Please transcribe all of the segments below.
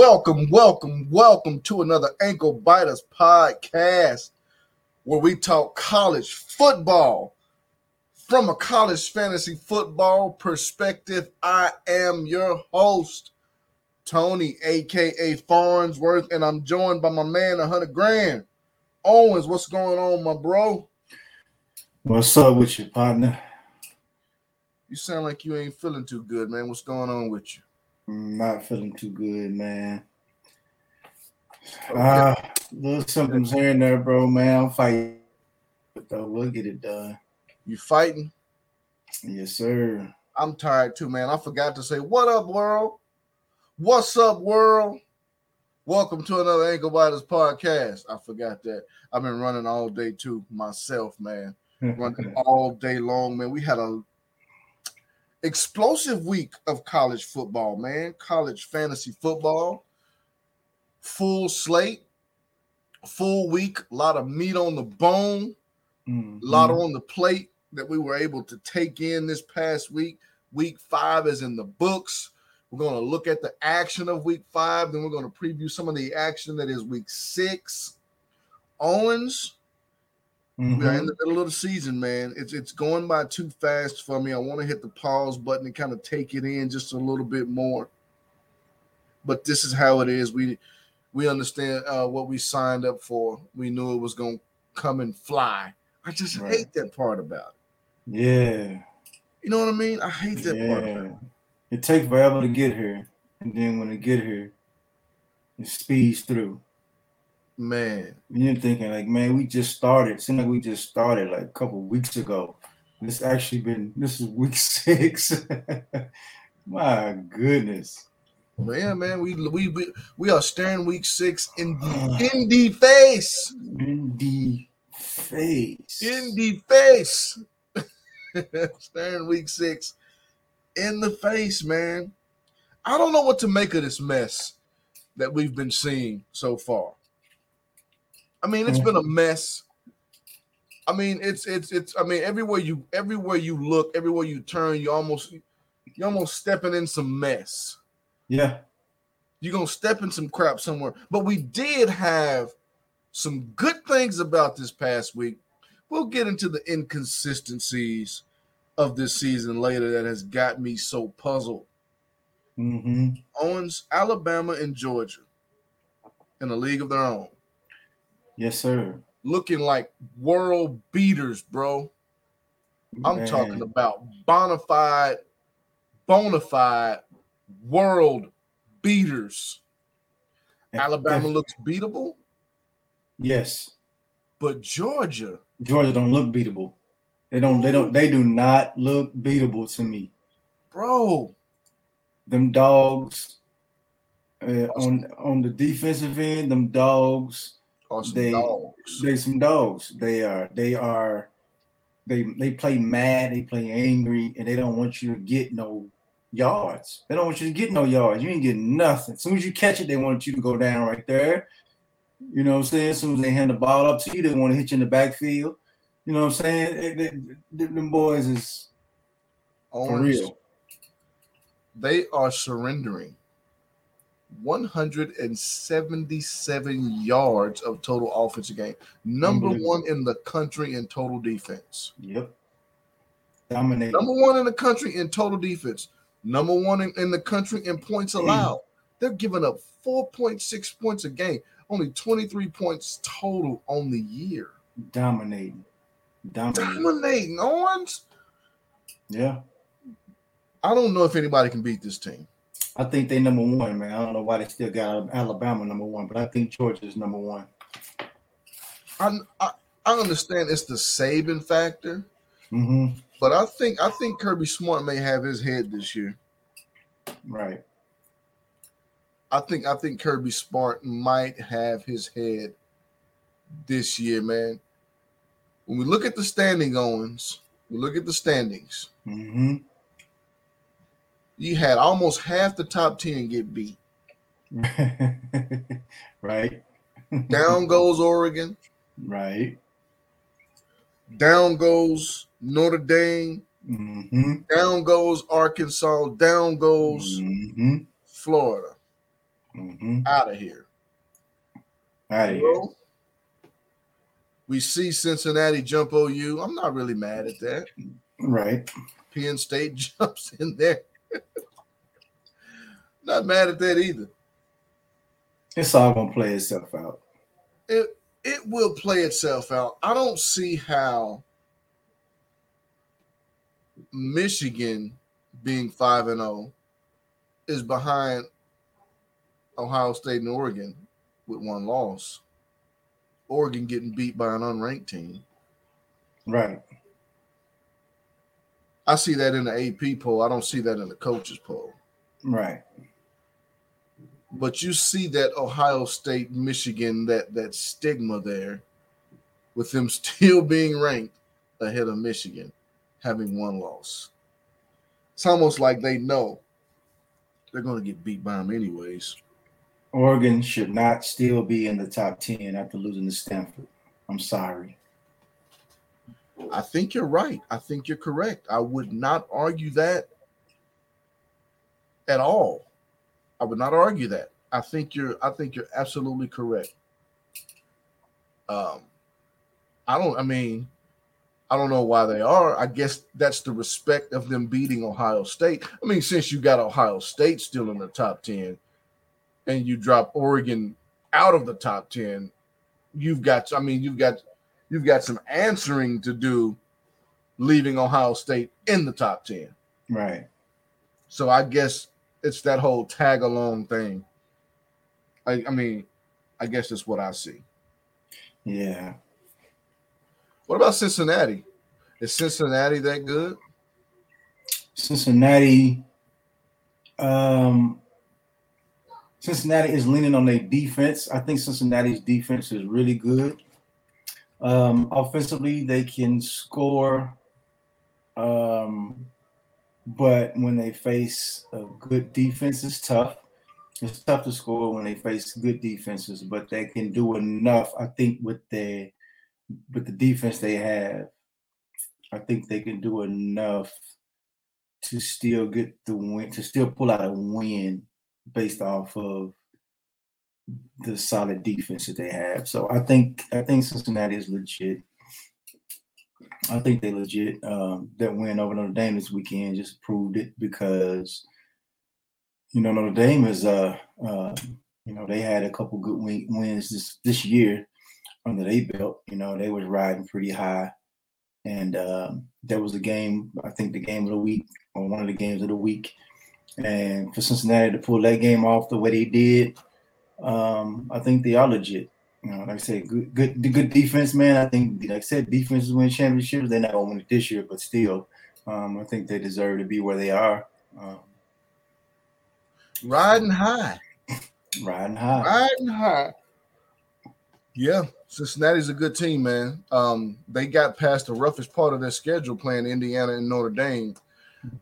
Welcome, welcome, welcome to another Ankle Biters podcast where we talk college football from a college fantasy football perspective. I am your host, Tony, aka Farnsworth, and I'm joined by my man, 100 Grand. Owens, what's going on, my bro? What's up with you, partner? You sound like you ain't feeling too good, man. What's going on with you? Not feeling too good, man. Ah, uh, little symptoms here and there, bro, man. I'm fighting, but though we'll get it done. You fighting? Yes, sir. I'm tired too, man. I forgot to say, what up, world? What's up, world? Welcome to another Ankle Biters podcast. I forgot that. I've been running all day too, myself, man. running all day long, man. We had a explosive week of college football, man. College fantasy football, full slate, full week, a lot of meat on the bone, mm-hmm. a lot on the plate that we were able to take in this past week. Week five is in the books. We're going to look at the action of week five, then we're going to preview some of the action that is week six. Owens, Mm-hmm. We are in mm-hmm. the middle of the season, man. It's it's going by too fast for me. I want to hit the pause button and kind of take it in just a little bit more. But this is how it is. We we understand uh, what we signed up for. We knew it was going to come and fly. I just right. hate that part about it. Yeah. You know what I mean? I hate that yeah. part. It. it takes forever to get here, and then when it get here, it speeds through. Man, you're thinking like, man, we just started. Seems like we just started like a couple weeks ago. It's actually been this is week six. My goodness. Yeah, man, we we we, we are staring week six in the uh, in the face. In the face. In the face. staring week six in the face, man. I don't know what to make of this mess that we've been seeing so far. I mean, it's been a mess. I mean, it's it's it's. I mean, everywhere you everywhere you look, everywhere you turn, you almost you're almost stepping in some mess. Yeah, you're gonna step in some crap somewhere. But we did have some good things about this past week. We'll get into the inconsistencies of this season later that has got me so puzzled. Mm-hmm. Owens, Alabama, and Georgia in a league of their own. Yes, sir. Looking like world beaters, bro. I'm Man. talking about bona fide, bona fide world beaters. Alabama looks beatable. Yes. But Georgia. Georgia don't look beatable. They don't, they don't, they do not look beatable to me. Bro. Them dogs uh, on on the defensive end, them dogs are some they, dogs. They some dogs. They are. They are. They they play mad. They play angry, and they don't want you to get no yards. They don't want you to get no yards. You ain't getting nothing. As soon as you catch it, they want you to go down right there. You know what I'm saying? As soon as they hand the ball up to you, they want to hit you in the backfield. You know what I'm saying? They, they, they, them boys is for real. They are surrendering 177 yards of total offensive game. Number one in the country in total defense. Yep. Dominating. Number one in the country in total defense. Number one in, in the country in points allowed. Mm. They're giving up 4.6 points a game, only 23 points total on the year. Dominating. Dominating. Dominating. Owens. Yeah. I don't know if anybody can beat this team. I think they number one, man. I don't know why they still got Alabama number one, but I think Georgia is number one. I I, I understand it's the Saban factor, mm-hmm. but I think I think Kirby Smart may have his head this year. Right. I think I think Kirby Smart might have his head this year, man. When we look at the standing goings, we look at the standings. Mm-hmm you had almost half the top 10 get beat. right. Down goes Oregon. Right. Down goes Notre Dame. Mm-hmm. Down goes Arkansas. Down goes mm-hmm. Florida. Mm-hmm. Out of here. Out of here. We see Cincinnati jump OU. I'm not really mad at that. Right. Penn State jumps in there. not mad at that either. It's all gonna play itself out. It it will play itself out. I don't see how Michigan being 5 and 0 is behind Ohio State and Oregon with one loss. Oregon getting beat by an unranked team. Right. I see that in the AP poll. I don't see that in the coaches poll. Right. But you see that Ohio State, Michigan, that that stigma there, with them still being ranked ahead of Michigan, having one loss. It's almost like they know they're going to get beat by them anyways. Oregon should not still be in the top 10 after losing to Stanford. I'm sorry. I think you're right. I think you're correct. I would not argue that at all. I would not argue that. I think you're I think you're absolutely correct. Um I don't I mean I don't know why they are. I guess that's the respect of them beating Ohio State. I mean, since you got Ohio State still in the top 10, and you drop Oregon out of the top 10, you've got I mean you've got you've got some answering to do leaving Ohio State in the top 10. Right. So I guess it's that whole tag along thing. I, I mean, I guess that's what I see. Yeah. What about Cincinnati? Is Cincinnati that good? Cincinnati, um, Cincinnati is leaning on their defense. I think Cincinnati's defense is really good. Um, offensively, they can score, um, but when they face a good defense, it's tough. It's tough to score when they face good defenses, but they can do enough. I think with the with the defense they have, I think they can do enough to still get the win, to still pull out a win based off of the solid defense that they have. So I think I think Cincinnati is legit. I think they legit. Um, that win over Notre Dame this weekend just proved it because you know Notre Dame is uh, uh you know they had a couple good win- wins this this year under they belt. You know they was riding pretty high, and um, that was the game. I think the game of the week or one of the games of the week and for Cincinnati to pull that game off the way they did, um, I think they are legit. You know, like I said, good, good, good defense, man. I think, like I said, defenses win championships. They're not gonna win it this year, but still, um, I think they deserve to be where they are. Um, riding high, riding high, riding high. Yeah, Cincinnati's a good team, man. Um, they got past the roughest part of their schedule playing Indiana and Notre Dame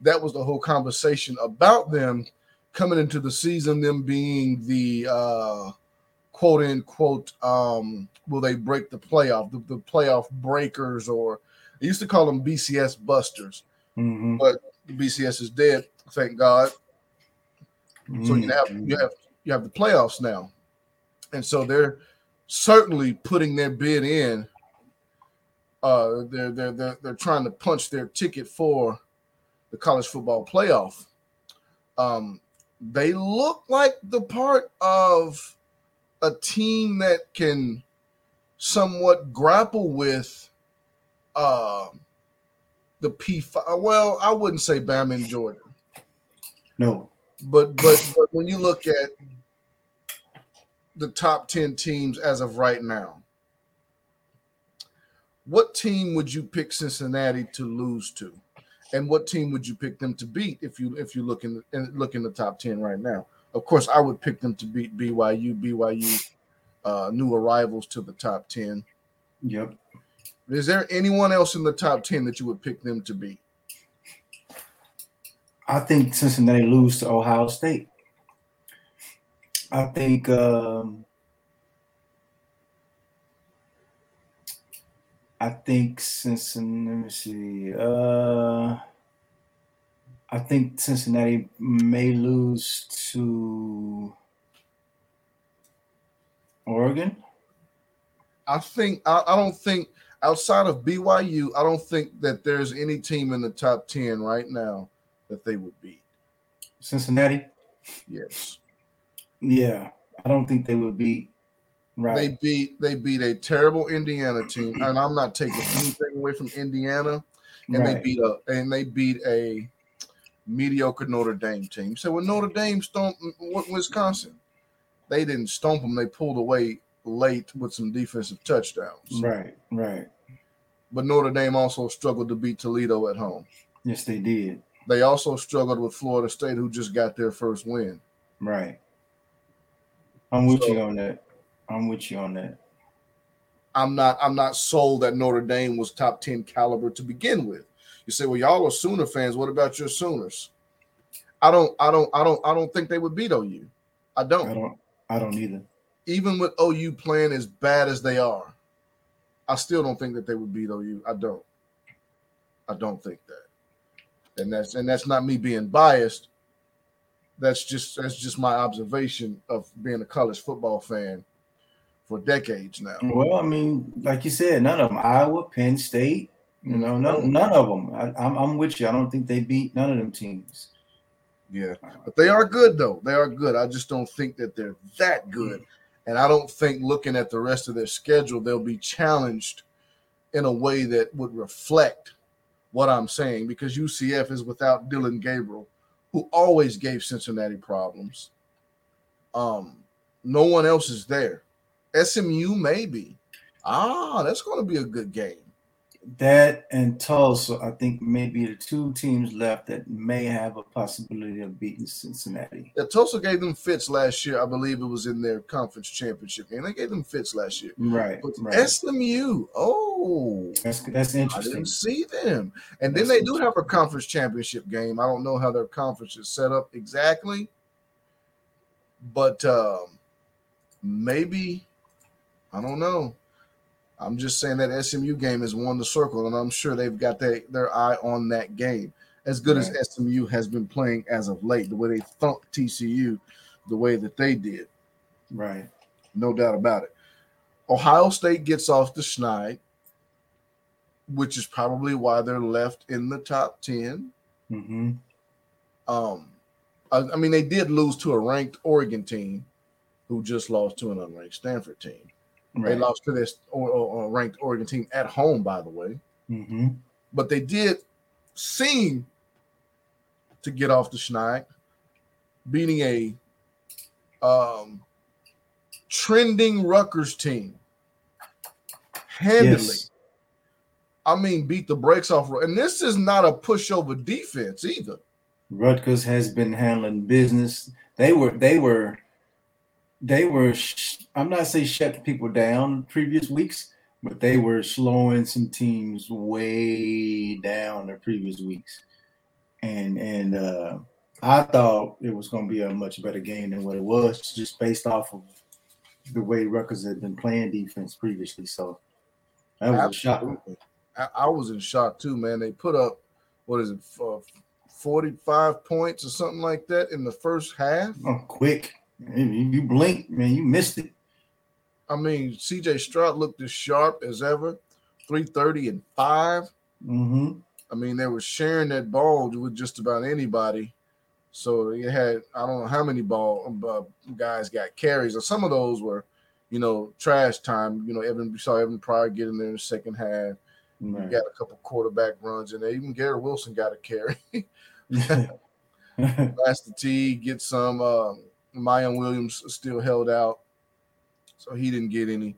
that was the whole conversation about them coming into the season, them being the uh, quote unquote, um, will they break the playoff, the, the playoff breakers, or they used to call them BCS busters, mm-hmm. but BCS is dead, thank God. Mm-hmm. So you have you have you have the playoffs now, and so they're certainly putting their bid in. Uh, they're they're they're, they're trying to punch their ticket for the college football playoff. Um, they look like the part of a team that can somewhat grapple with uh, the P5. Well, I wouldn't say Bama and Georgia. No. But, but but when you look at the top 10 teams as of right now, what team would you pick Cincinnati to lose to? And what team would you pick them to beat if you if you look in the, look in the top ten right now? Of course, I would pick them to beat BYU. BYU, uh, new arrivals to the top ten. Yep. Is there anyone else in the top ten that you would pick them to beat? I think Cincinnati lose to Ohio State. I think um, I think Cincinnati. Let me see. Uh, I think Cincinnati may lose to. Oregon. I think I, I don't think outside of BYU, I don't think that there's any team in the top 10 right now that they would beat. Cincinnati? Yes. Yeah. I don't think they would beat right. They beat they beat a terrible Indiana team. And I'm not taking anything away from Indiana. And right. they beat a and they beat a mediocre Notre Dame team. So when Notre Dame stomped Wisconsin, they didn't stomp them, they pulled away late with some defensive touchdowns. Right, right. But Notre Dame also struggled to beat Toledo at home. Yes, they did. They also struggled with Florida State, who just got their first win. Right. I'm with so, you on that. I'm with you on that. I'm not. I'm not sold that Notre Dame was top ten caliber to begin with. You say, well, y'all are Sooner fans. What about your Sooners? I don't. I don't. I don't. I don't think they would beat OU. I don't. I don't. I don't either even with OU playing as bad as they are, I still don't think that they would beat OU. I don't. I don't think that. And that's and that's not me being biased. That's just that's just my observation of being a college football fan for decades now. Well, I mean, like you said, none of them. Iowa, Penn State, you know, none, none of them. I, I'm, I'm with you. I don't think they beat none of them teams. Yeah, but they are good though. They are good. I just don't think that they're that good and I don't think looking at the rest of their schedule, they'll be challenged in a way that would reflect what I'm saying because UCF is without Dillon Gabriel, who always gave Cincinnati problems. Um, no one else is there. SMU maybe. Ah, that's going to be a good game that and Tulsa, I think maybe the two teams left that may have a possibility of beating Cincinnati. Yeah, Tulsa gave them fits last year. I believe it was in their conference championship game. They gave them fits last year. Right. But right. SMU, oh, that's that's interesting. I didn't see them. And then they do have a conference championship game. I don't know how their conference is set up exactly, but um, maybe I don't know. I'm just saying that SMU game is won the circle, and I'm sure they've got their, their eye on that game. As good right. as SMU has been playing as of late, the way they thumped TCU, the way that they did. Right. No doubt about it. Ohio State gets off the schneid, which is probably why they're left in the top 10. Mm-hmm. Um, I, I mean, they did lose to a ranked Oregon team who just lost to an unranked Stanford team. Right. They lost to this or, or, or, ranked Oregon team at home, by the way. Mm-hmm. But they did seem to get off the schneid, beating a um, trending Rutgers team handily. Yes. I mean, beat the brakes off. And this is not a pushover defense either. Rutgers has been handling business. They were they were they were I'm not saying shut people down previous weeks, but they were slowing some teams way down the previous weeks. And and uh I thought it was going to be a much better game than what it was, just based off of the way Rutgers had been playing defense previously. So that was Absolutely. a shock. I, I was in shock too, man. They put up what is it, uh, 45 points or something like that in the first half. Oh, quick. You blink, man, you missed it. I mean, CJ Stroud looked as sharp as ever, 330 and 5. Mm-hmm. I mean, they were sharing that ball with just about anybody. So they had, I don't know how many ball uh, guys got carries, or some of those were, you know, trash time. You know, Evan, we saw Evan Pryor get in there in the second half. Right. You got a couple quarterback runs in there. Even Garrett Wilson got a carry. Master T get some. Um, Miyan Williams still held out, so he didn't get any.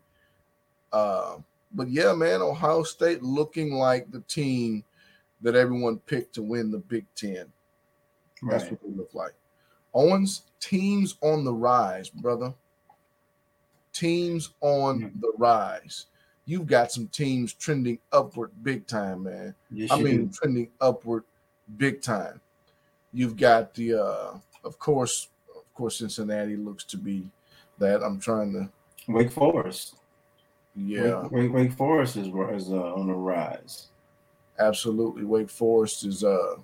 Uh, but yeah, man, Ohio State looking like the team that everyone picked to win the Big Ten. That's what they look like. Owens, teams on the rise, brother. Teams on mm-hmm. the rise. You've got some teams trending upward big time, man. Yes, I mean, do. trending upward big time. You've got the, uh, of course, course, Cincinnati looks to be that. I'm trying to Wake Forest. Yeah, Wake, Wake, Wake Forest is, is uh, on the rise. Absolutely, Wake Forest is uh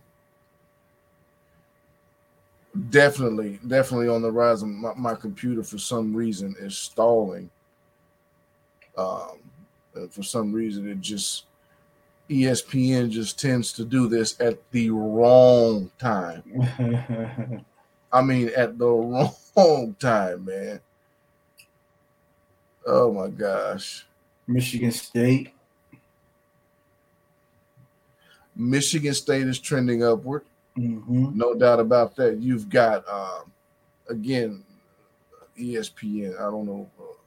definitely definitely on the rise. My, my computer for some reason is stalling. Um, for some reason, it just ESPN just tends to do this at the wrong time. I mean, at the wrong time, man. Oh my gosh. Michigan State. Michigan State is trending upward. Mm-hmm. No doubt about that. You've got, um, again, ESPN. I don't know, uh,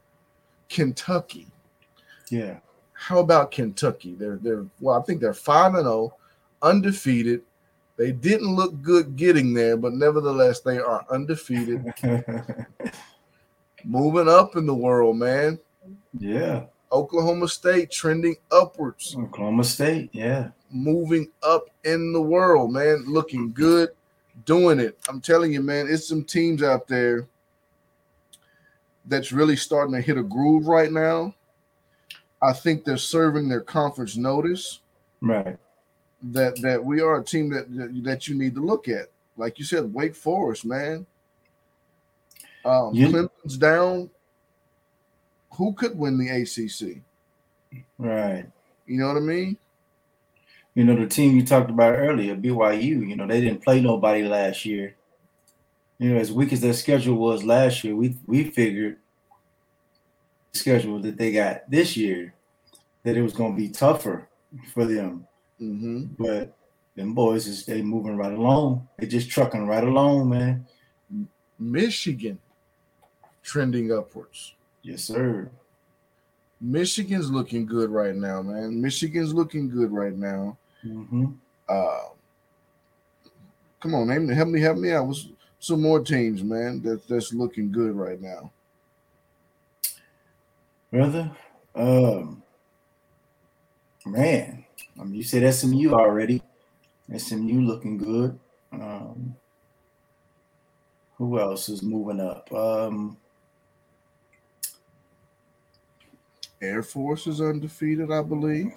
Kentucky. Yeah. How about Kentucky? They're they're well, I think they're five and zero, undefeated. They didn't look good getting there, but nevertheless, they are undefeated. Moving up in the world, man. Yeah. Oklahoma State trending upwards. Oklahoma State, yeah. Moving up in the world, man. Looking good, doing it. I'm telling you, man, it's some teams out there that's really starting to hit a groove right now. I think they're serving their conference notice. Right. That that we are a team that that, that you need to look at. Like you said, Wake Forest, man. Um, You- Clemson's down. Who could win the ACC? Right. You know what I mean? You know, the team you talked about earlier, BYU, you know, they didn't play nobody last year. You know, as weak as their schedule was last year, we we figured the schedule that they got this year that it was gonna be tougher for them. Hmm But them boys is they moving right along. They just trucking right along, man. Michigan trending upwards. Yes, sir. Michigan's looking good right now, man. Michigan's looking good right now. hmm Uh, come on, name help me, help me out. With some more teams, man. That that's looking good right now. Brother, um, man, Mean, you said SMU already. SMU looking good. Um, who else is moving up? Um, Air Force is undefeated, I believe.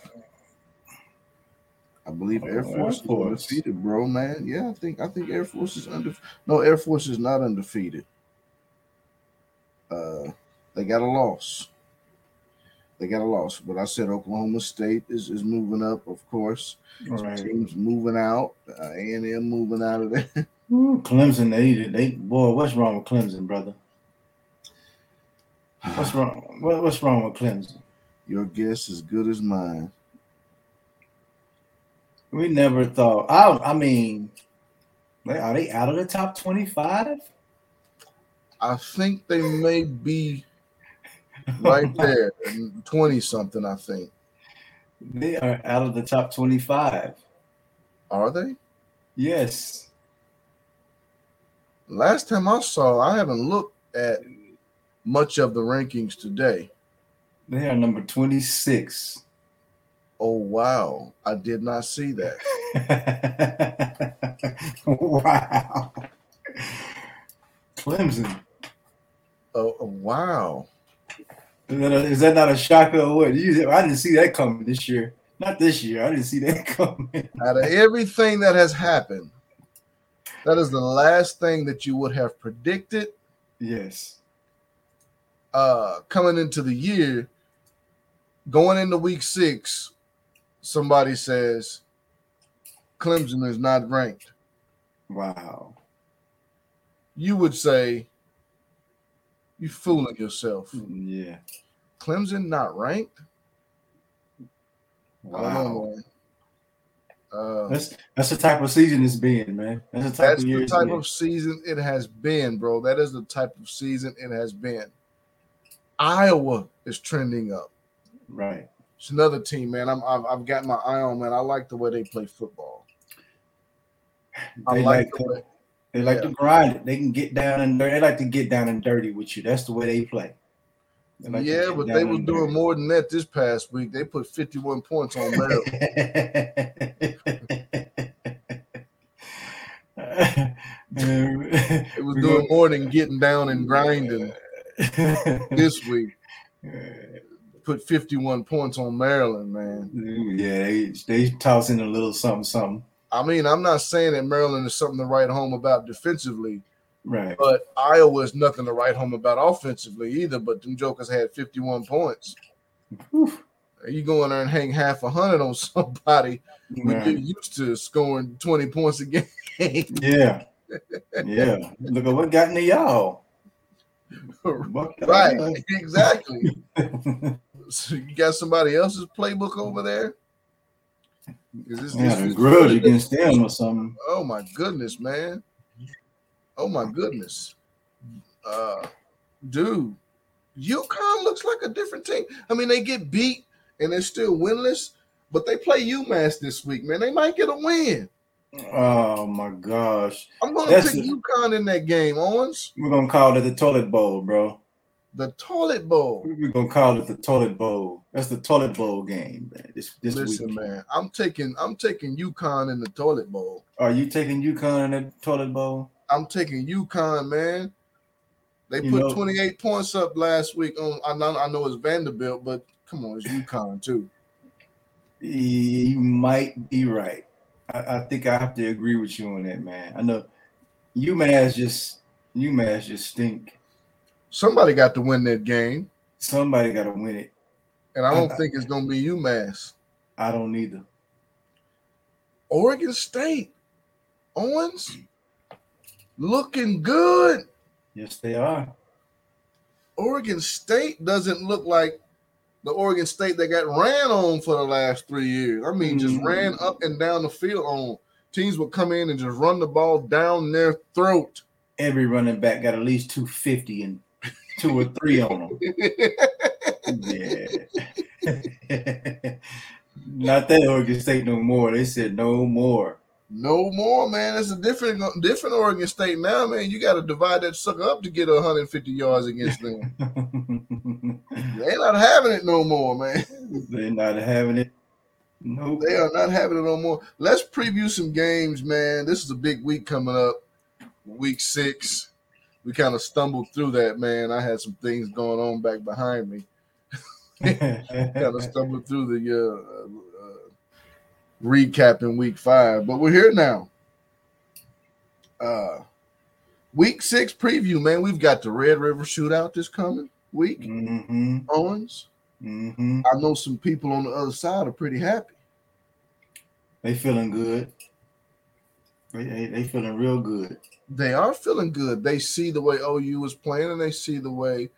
I believe Air Oh, Air Force is undefeated, bro, man. Yeah, I think I think Air Force is under. No, Air Force is not undefeated. Uh, they got a loss. They got a loss, but I said Oklahoma State is, is moving up, of course. right. Teams moving out. Uh, A and M moving out of there. Ooh, Clemson, they they boy, what's wrong with Clemson, brother? What's wrong? What, what's wrong with Clemson? Your guess is good as mine. We never thought. I I mean, are they out of the top twenty-five? I think they may be right there, twenty something. I think They are out of the top twenty-five. are they? Yes. Last time I saw, I haven't looked at much of the rankings today. They are number 26. Oh wow, I did not see that. wow. Clemson. Oh oh, wow. Is that, a, is that not a shocker or what? You, I didn't see that coming this year. Not this year. I didn't see that coming. Out of everything that has happened, that is the last thing that you would have predicted Yes. uh coming into the year. Going into week six, somebody says Clemson is not ranked. Wow. You would say you fooling yourself. Yeah. Clemson not ranked? I don't know, Wow. Uh, That's that's the type of season it's been, man. That's the type that's of the type of season it has been, bro. That is the type of season it has been. Iowa is trending up. right. It's another team, man. I'm, I've, I've got my eye on, man. I like the way they play football. I like like the way. They like yeah. to grind it. They can get down and dirty. They like to get down and dirty with you. That's the way they play. They like yeah, but they and doing dirty. more than that this past week. They put 51 points on Maryland. It was doing more than getting down and grinding this week. Put 51 points on Maryland, man. yeah, they, they tossing a little something, something. I mean, I'm not saying that Maryland is something to write home about defensively, Right. but Iowa is nothing to write home about offensively either. But them jokers had 51 points. Whew. You go in there and hang half a hundred on somebody when you're used to scoring 20 points a game. yeah. Yeah. Look at what got into y'all. right, exactly. so you got somebody else's playbook over there? Is this, yeah, this, grudge against them or something? Oh my goodness, man! Oh my goodness, uh, dude, UConn looks like a different team. I mean, they get beat and they're still winless, but they play UMass this week, man. They might get a win. Oh my gosh! I'm gonna That's pick a, UConn in that game, Owens. We're gonna call it the toilet bowl, bro. The toilet bowl. We're gonna call it the toilet bowl. That's the toilet bowl game, man. This this Listen, week. man. I'm taking I'm taking UConn in the toilet bowl. Are you taking UConn in the toilet bowl? I'm taking UConn, man. They you put know, 28 points up last week on. I know, I know it's Vanderbilt, but come on, it's UConn too. You might be right. I, I, think I have to agree with you on that, man. I know UMass just UMass just stink. Somebody got to win that game. Somebody got to win it, and I don't I, think it's going to be UMass. I don't either. Oregon State, Owens, looking good. Yes, they are. Oregon State doesn't look like the Oregon State that got ran on for the last three years. I mean, just mm-hmm. ran up and down the field on teams would come in and just run the ball down their throat. Every running back got at least 250 and two or three on them. yeah. Not that Oregon State no more. They said no more. No more, man. It's a different different Oregon State now, man. You got to divide that sucker up to get 150 yards against them. They're not having it no more, man. They're not having it. No, nope. they are not having it no more. Let's preview some games, man. This is a big week coming up, week six. We kind of stumbled through that, man. I had some things going on back behind me. kind of stumbled through the uh, recapping week five, but we're here now. Uh week six preview, man. We've got the Red River shootout this coming week. Mm-hmm. Owens. Mm-hmm. I know some people on the other side are pretty happy. They feeling good. They, they, they feeling real good. They are feeling good. They see the way OU is playing, and they see the way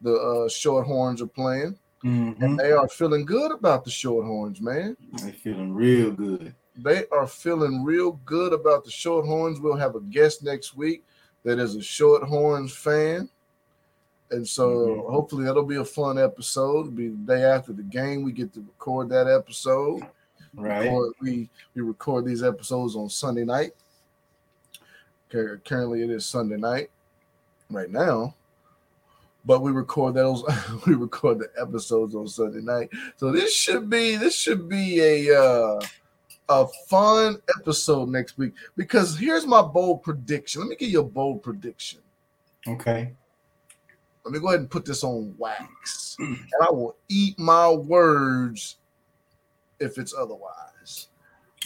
the uh, Shorthorns are playing. Mm-hmm. And they are feeling good about the Shorthorns, man. They're feeling real good. They are feeling real good about the Shorthorns. We'll have a guest next week that is a Shorthorns fan. And so mm-hmm. hopefully that'll be a fun episode. It'll be the day after the game. We get to record that episode. Right. Record, we we record these episodes on Sunday night. Currently it is Sunday night right now but we record those we record the episodes on Sunday night. So this should be this should be a uh a fun episode next week because here's my bold prediction. Let me give you a bold prediction. Okay. Let me go ahead and put this on wax. and I will eat my words if it's otherwise.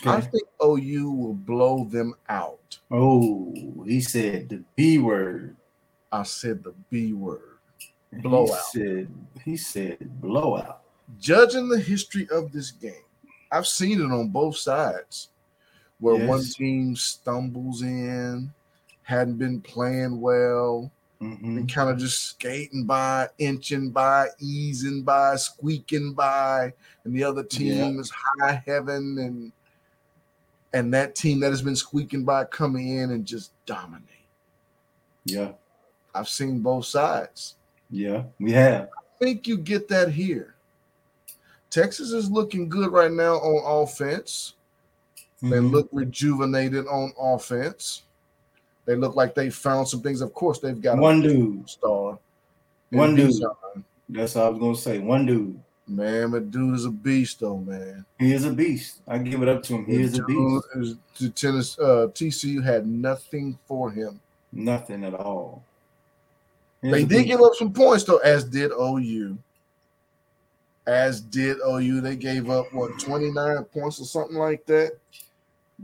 Okay. I think OU will blow them out. Oh, he said the B word. I said the B word blowout. He said, he said blowout. Judging the history of this game, I've seen it on both sides where yes. one team stumbles in, hadn't been playing well, mm-hmm. and kind of just skating by, inching by, easing by, squeaking by, and the other team yeah. is high heaven and and that team that has been squeaking by coming in and just dominate. Yeah. I've seen both sides. Yeah, we have. I think you get that here. Texas is looking good right now on offense. Mm-hmm. They look rejuvenated on offense. They look like they found some things. Of course, they've got one dude star. One dude. That's all I was gonna say. One dude. Man, but dude is a beast, though, man. He is a beast. I give it up to him. He is a beast. To tennis, uh, TCU had nothing for him. Nothing at all. They did give up some points though, as did OU. As did OU. They gave up what 29 points or something like that.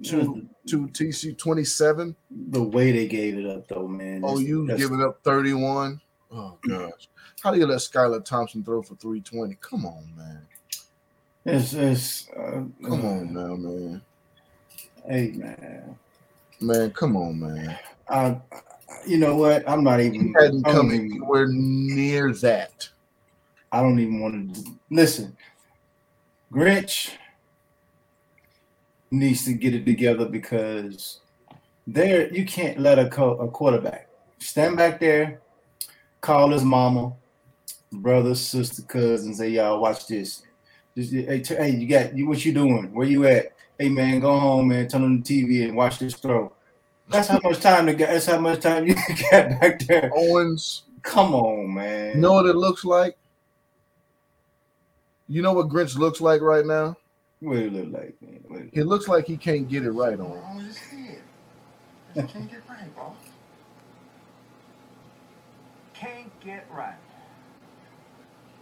To to TC 27. The way they gave it up though, man. OU giving up 31. Oh gosh, how do you let Skylar Thompson throw for 320? Come on, man. It's it's uh, come on now, man. Hey man, man, come on, man. Uh, you know what? I'm not even. He hadn't come anywhere near that. I don't even want to listen. Grinch needs to get it together because there you can't let a, co- a quarterback stand back there, call his mama, brother, sister, cousins. say y'all watch this. Just, hey, t- hey, you got you what you doing? Where you at? Hey man, go home, man. Turn on the TV and watch this throw. That's how much time to get. That's how much time you got back there. Owens, come on, man. You know what it looks like? You know what Grinch looks like right now? What it look like, man? It looks like he can't get it right on. On his head. He can't get right, boss. Can't get right.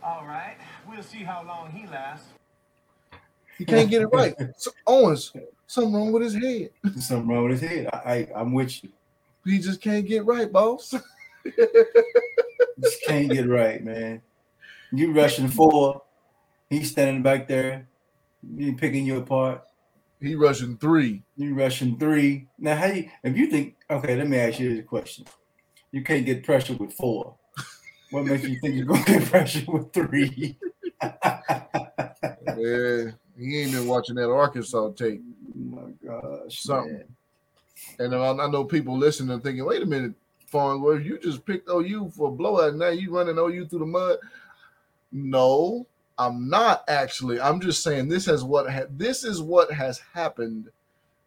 All right, we'll see how long he lasts. He can't get it right. So, Owens, something wrong with his head. Something wrong with his head. I, I am with you. He just can't get right, boss. just can't get right, man. You rushing four. He's standing back there. He picking you apart. He rushing three. You rushing three. Now, how you? If you think, okay, let me ask you this question. You can't get pressure with four. What makes you think you're going to get pressure with three? yeah, he ain't been watching that Arkansas tape. Oh my gosh, something. Man. And I, know people listening and thinking, "Wait a minute, Farnsworth, you just picked OU for a blowout. Now you running OU through the mud." No, I'm not actually. I'm just saying this has what ha- this is what has happened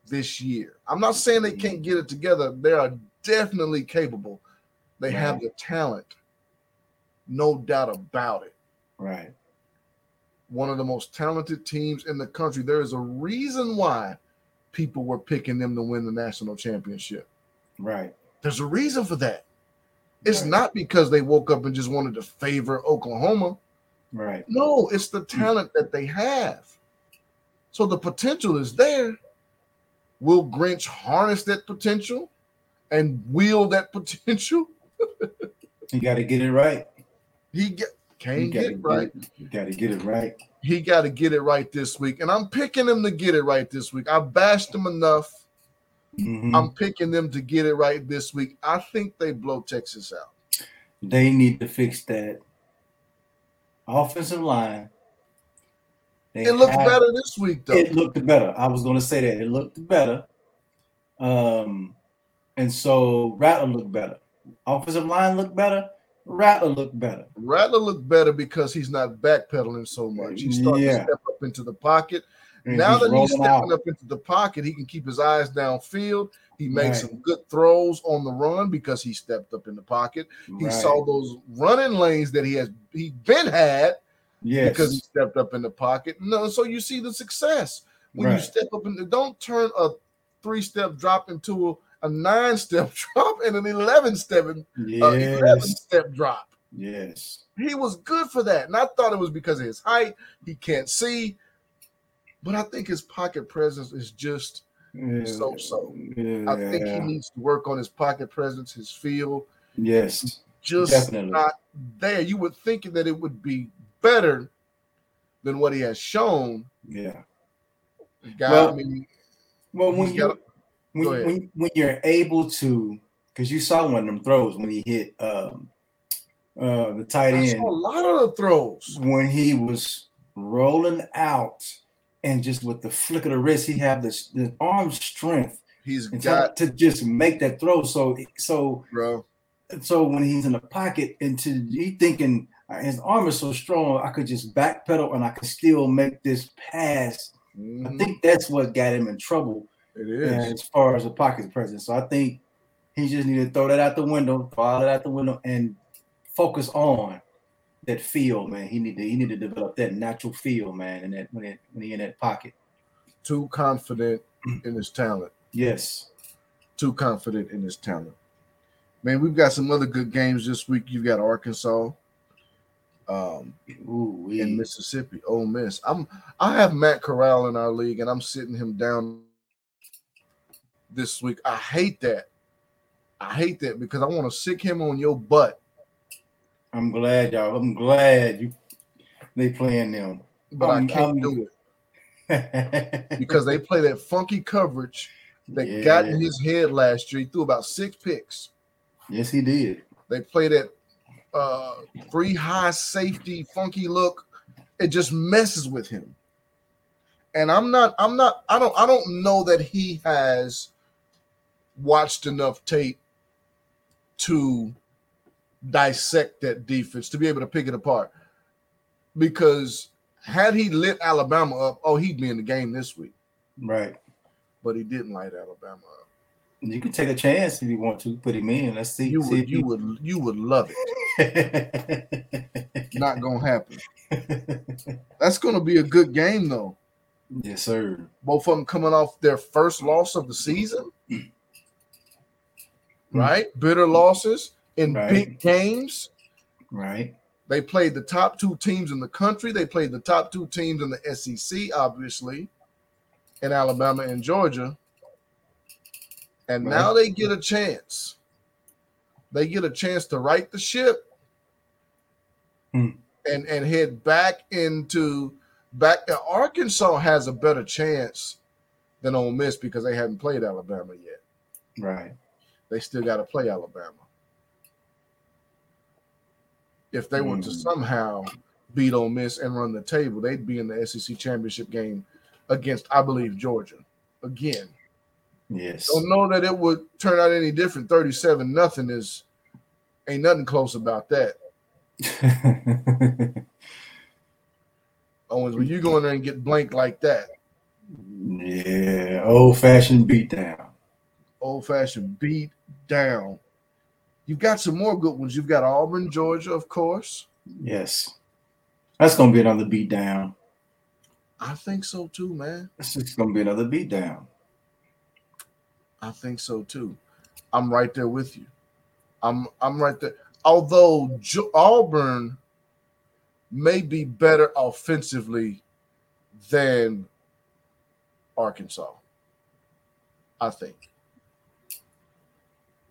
this year. I'm not saying they can't get it together. They are definitely capable. They right. have the talent, no doubt about it. Right. One of the most talented teams in the country. There is a reason why people were picking them to win the national championship. Right. There's a reason for that. It's right. not because they woke up and just wanted to favor Oklahoma. Right. No, it's the talent that they have. So the potential is there. Will Grinch harness that potential and wield that potential? you got to get it right. He get, can't get it right. You got to get it right. He got to get it right this week. And I'm picking him to get it right this week. I bashed him enough. Mm-hmm. I'm picking them to get it right this week. I think they blow Texas out. They need to fix that offensive line. It looked have, better this week, though. It looked better. I was going to say that it looked better. Um, and so Rattler looked better. Offensive line looked better. Rattler looked better. Rattler looked better because he's not backpedaling so much. He's starting yeah. to step up into the pocket. And now he's that he's stepping out. up into the pocket, he can keep his eyes downfield. He makes right. some good throws on the run because he stepped up in the pocket. He right. saw those running lanes that he has he been had yes. because he stepped up in the pocket. No, so you see the success when right. you step up and don't turn a three step drop into a, a nine step drop and an 11 step yes. uh, 11 step drop. Yes. He was good for that. And I thought it was because of his height. He can't see. But I think his pocket presence is just yeah. so so. Yeah. I think he needs to work on his pocket presence, his feel. Yes. Just Definitely. not there. You would think that it would be better than what he has shown. Yeah. Got well, me. Well, when you when, when, when you're able to, because you saw one of them throws when he hit um, uh, the tight I end. a lot of the throws when he was rolling out and just with the flick of the wrist, he had this the arm strength. He's got to just make that throw. So so bro. So when he's in the pocket and to he thinking his arm is so strong, I could just backpedal and I could still make this pass. Mm-hmm. I think that's what got him in trouble. It is as far as the pocket presence. So I think he just need to throw that out the window, file it out the window, and focus on that feel, man. He need to he need to develop that natural feel, man, and that when it, when he in that pocket. Too confident in his talent. Yes. Too confident in his talent. Man, we've got some other good games this week. You've got Arkansas, um, Ooh, in Mississippi, Ole Miss. I'm I have Matt Corral in our league, and I'm sitting him down this week. I hate that. I hate that because I want to sick him on your butt I'm glad y'all. I'm glad you they playing them. But I'm- I can't I'm- do it because they play that funky coverage that got in his head last year. He threw about six picks. yes, he did. They play that uh three high safety funky look. It just messes with him. And I'm not, I'm not, I don't, I don't know that he has watched enough tape to dissect that defense to be able to pick it apart. Because had he lit Alabama up, oh, he'd be in the game this week. Right. But he didn't light Alabama up. You can take a chance if you want to put him in. Let's see. You see would, you would, you would love it. Not gonna happen. That's gonna be a good game though. yes, sir. both of them coming off their first loss of the season, right? Bitter losses in Right. big games. Right. They played the top two teams in the country. They played the top two teams in the SEC, obviously, in Alabama and Georgia. And Right. now they get a chance. They get a chance to right the ship Hmm. and and head back into back. Arkansas has a better chance than Ole Miss because they haven't played Alabama yet. Right. They still got to play Alabama. If they were to Hmm. somehow beat Ole Miss and run the table, they'd be in the SEC championship game against, I believe, Georgia again. Yes. Don't know that it would turn out any different. Thirty-seven nothing is ain't nothing close about that. Owens, when you go in there and get blanked like that, yeah. Old fashioned beatdown. old fashioned beat down. You've got some more good ones. You've got Auburn, Georgia, of course. Yes. That's gonna be another beatdown. I think so too, man. It's just gonna be another beatdown. I think so too. I'm right there with you. I'm I'm right there. Although Auburn may be better offensively than Arkansas, I think.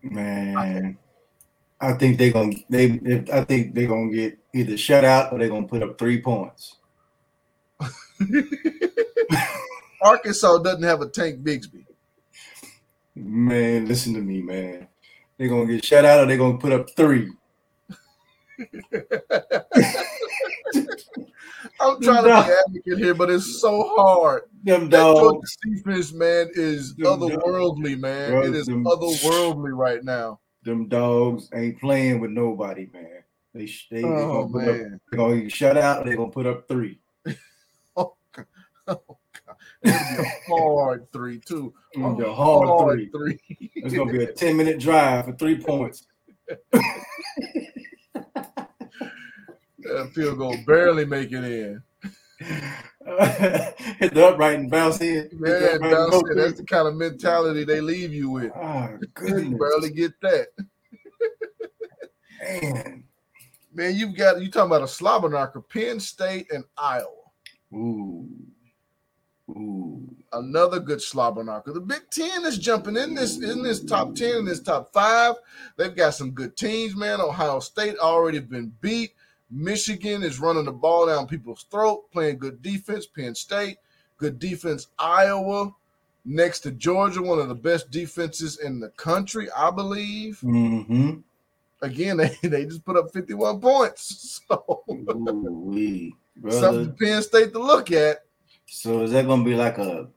Man, I think they're gonna they. I think they're gonna get either shut out or they're gonna put up three points. Arkansas doesn't have a Tank Bigsby. Man, listen to me, man. They're gonna get shut out or they're gonna put up three. I'm trying to be advocate here, but it's so hard. Them That Georgia dogs. defense, man, is Them dogs. otherworldly, man. Bro, It is them- otherworldly right now. Them dogs ain't playing with nobody, man. They they, they Oh gonna put up, they're gonna shut out they're gonna put up three. Oh God. Oh, God. Be a hard three too. A the hard three. three. It's gonna be a 10 minute drive for three points. That field goal barely make it in. Hit the upright and bounce in. Man, bounce through. that's the kind of mentality they leave you with. Oh, you goodness. barely get that. Man. Man, you've got you talking about a slobber knocker, Penn State and Iowa. Ooh. Ooh. Another good slobber knocker. The Big Ten is jumping in this in this top ten, in this top five. They've got some good teams, man. Ohio State already been beat. Michigan is running the ball down people's throat, playing good defense. Penn State, good defense. Iowa, next to Georgia, one of the best defenses in the country, I believe. Mm-hmm. Again, they, they just put up 51 points. So something. Penn State to look at. So is that gonna be like a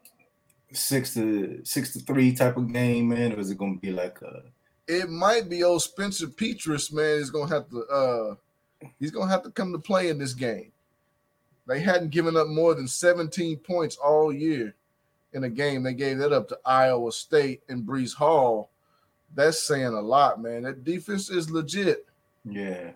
six to six to three type of game, man, or is it gonna be like a It might be old Spencer Petras, man, is gonna have to uh he's gonna have to come to play in this game. They hadn't given up more than 17 points all year in a game. They gave that up to Iowa State and Breece Hall. That's saying a lot, man. That defense is legit. yeah?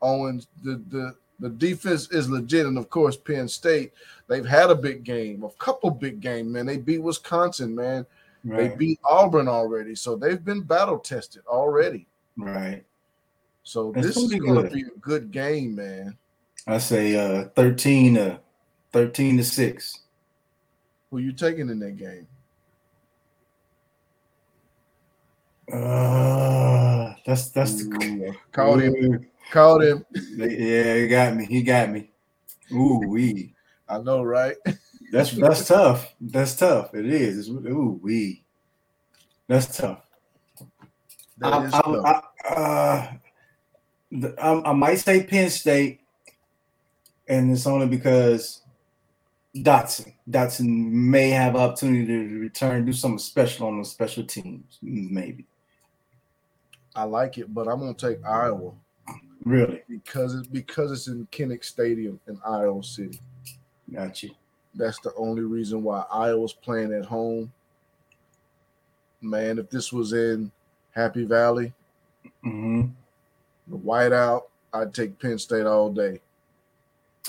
Owens, the the the defense is legit, and of course, Penn State. They've had a big game, a couple big games, man. They beat Wisconsin, man. They beat Auburn already, so they've been battle tested already. right. So That's this is going to be a good game, man. I say uh 13 to 13 to 6. Who you taking in that game? Uh, that's that's the caught him. Caught him. Yeah, he got me. He got me. Ooh wee. I know, right? That's that's tough. That's tough. It is. It's, ooh wee. That's tough. That I, is I, tough. I, uh, I, I might say Penn State, and it's only because Dotson Dotson may have opportunity to return, do something special on the special teams, maybe. I like it, but I'm gonna take Iowa Really, because it's because it's in Kinnick Stadium in Iowa City. got you. That's the only reason why Iowa's playing at home. Man, if this was in Happy Valley, hmm the whiteout, I'd take Penn State all day.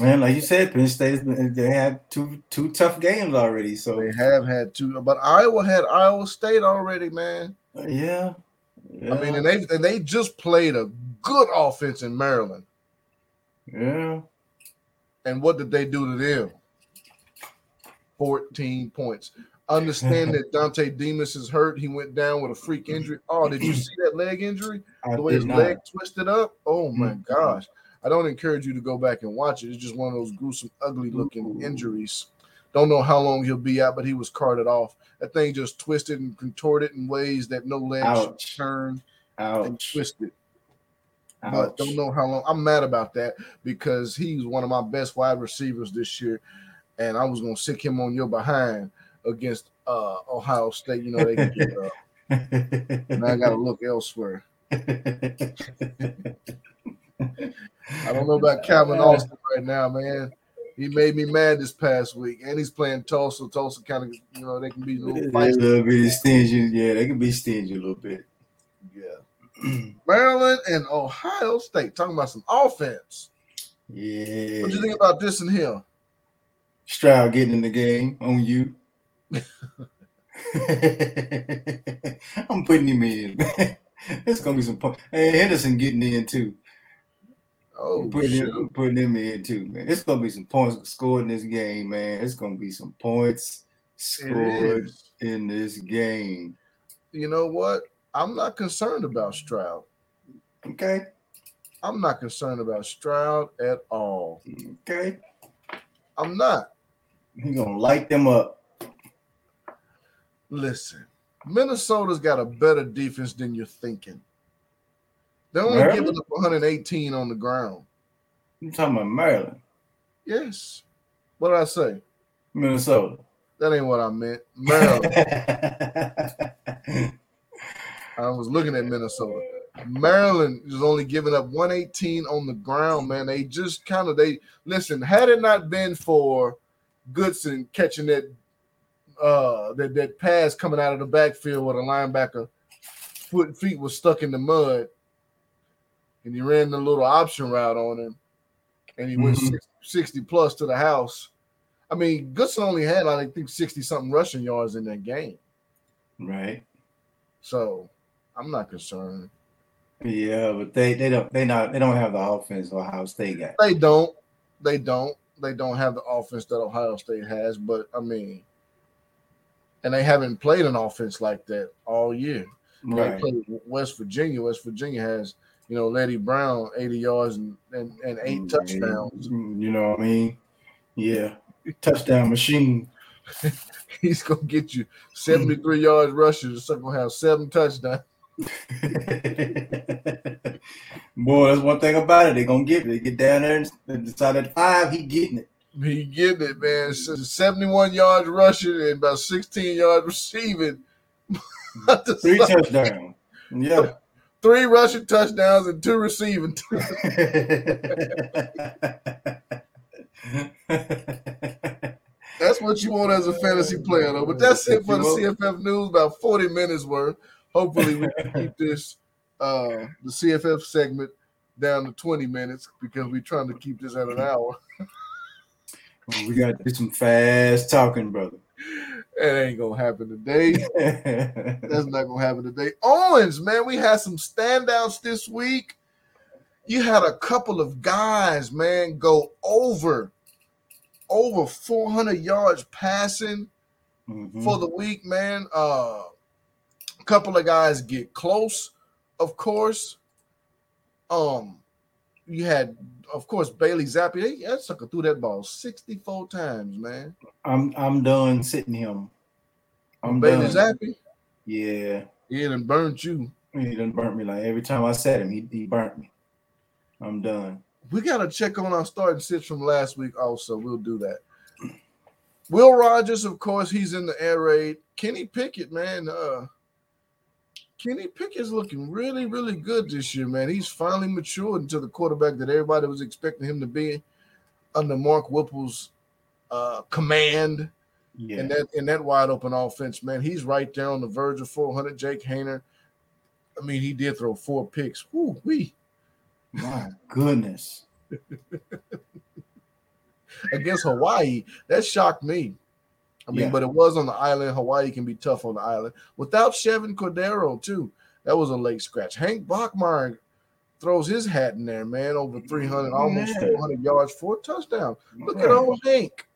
And like you said, Penn State they had two two tough games already. So They have had two, but Iowa had Iowa State already, man. yeah, I mean, and they and they just played a good offense in Maryland. yeah. And what did they do to them? 14 points. Understand that Dontay Demus is hurt. He went down with a freak injury. Oh, did you see that leg injury? I The way his did leg twisted up? Oh my Mhm. gosh. I don't encourage you to go back and watch it. It's just one of those gruesome, ugly looking injuries. Don't know how long he'll be out, but he was carted off. That thing just twisted and contorted in ways that no leg should Ouch. turn and Ouch. twisted. But don't know how long. I'm mad about that because he's one of my best wide receivers this year, and I was gonna sick him on your behind against uh Ohio State. You know they can get up. and I gotta look elsewhere. I don't know about Calvin Austin right now, man. He made me mad this past week, and he's playing Tulsa. Tulsa kind of, you know, they can be a little feisty. little bit stingy. Yeah, they can be stingy a little bit. Yeah. Maryland and Ohio State talking about some offense. Yeah. What do you think about this in here? Stroud getting in the game on you. I'm putting him in. Man. It's gonna be some points. And Henderson getting in too. Oh, putting, him, putting him in too, man. It's gonna be some points scored in this game, man. It's gonna be some points scored in this game. You know what? I'm not concerned about Stroud. Okay, I'm not concerned about Stroud at all. okay. I'm not. He gonna light them up. Listen, Minnesota's got a better defense than you're thinking. They're only Maryland? giving up 118 on the ground. You talking about Maryland, Yes. What did I say? Minnesota? That ain't what I meant. Maryland. I was looking at Minnesota. Maryland is only giving up 118 on the ground, man. They just kind of they listen. Had it not been for Goodson catching that uh that, that pass coming out of the backfield with a linebacker foot and feet was stuck in the mud, and he ran the little option route on him, and he went Mhm. 60, 60 plus to the house. I mean, Goodson only had I think 60 something rushing yards in that game. right. So I'm not concerned. Yeah, but they they don't they not they don't have the offense Ohio State got. They don't. They don't. They don't have the offense that Ohio State has. But I mean, and they haven't played an offense like that all year. They played West Virginia. West Virginia has, you know, Leddie Brown, 80 yards and, and, and eight Mm, touchdowns. You know what I mean? Yeah. Touchdown machine. He's gonna get you 73 yards rushing. He's gonna have seven touchdowns. Boy, that's one thing about it. They're gonna get it. They get down there and decide at five, he getting it. He getting it, man. 71 yards rushing and about 16 yards receiving. Three touchdowns. Yeah. Three rushing touchdowns and two receiving. That's what you want as a fantasy player, though. But that's it for the CFF news. About 40 minutes worth. Hopefully, we can keep this uh the CFF segment down to 20 minutes because we're trying to keep this at an hour. We got to do some fast talking, brother. It ain't gonna happen today. That's not gonna happen today. Owens, man, we had some standouts this week. You had a couple of guys, man, go over over 400 yards passing Mhm. for the week, man. Uh A couple of guys get close, of course. Um, you had, of course, Bailey Zappe. That sucker threw that ball 64 times, man. I'm I'm done sitting him. I'm Bailey done. Zappe. Yeah. He done burnt you. He done burnt me. Like every time I said him, he, he burnt me. I'm done. We gotta check on our starting sits from last week. Also, we'll do that. Will Rogers, of course, he's in the air raid. Kenny Pickett, man. Uh Kenny Pickett's looking really, really good this year, man. He's finally matured into the quarterback that everybody was expecting him to be under Mark Whipple's uh, command Yeah. in that in that wide open offense, man. He's right there on the verge of 400. Jake Haener, I mean, he did throw four picks. Woo wee My goodness. against Hawaii. That shocked me. I mean, Yeah. but it was on the island. Hawaii can be tough on the island without Chevan Cordeiro too. That was a late scratch. Hank Bachmeier throws his hat in there, man. Over 300, almost Yeah. 400 yards, four touchdowns. Look at old Hank.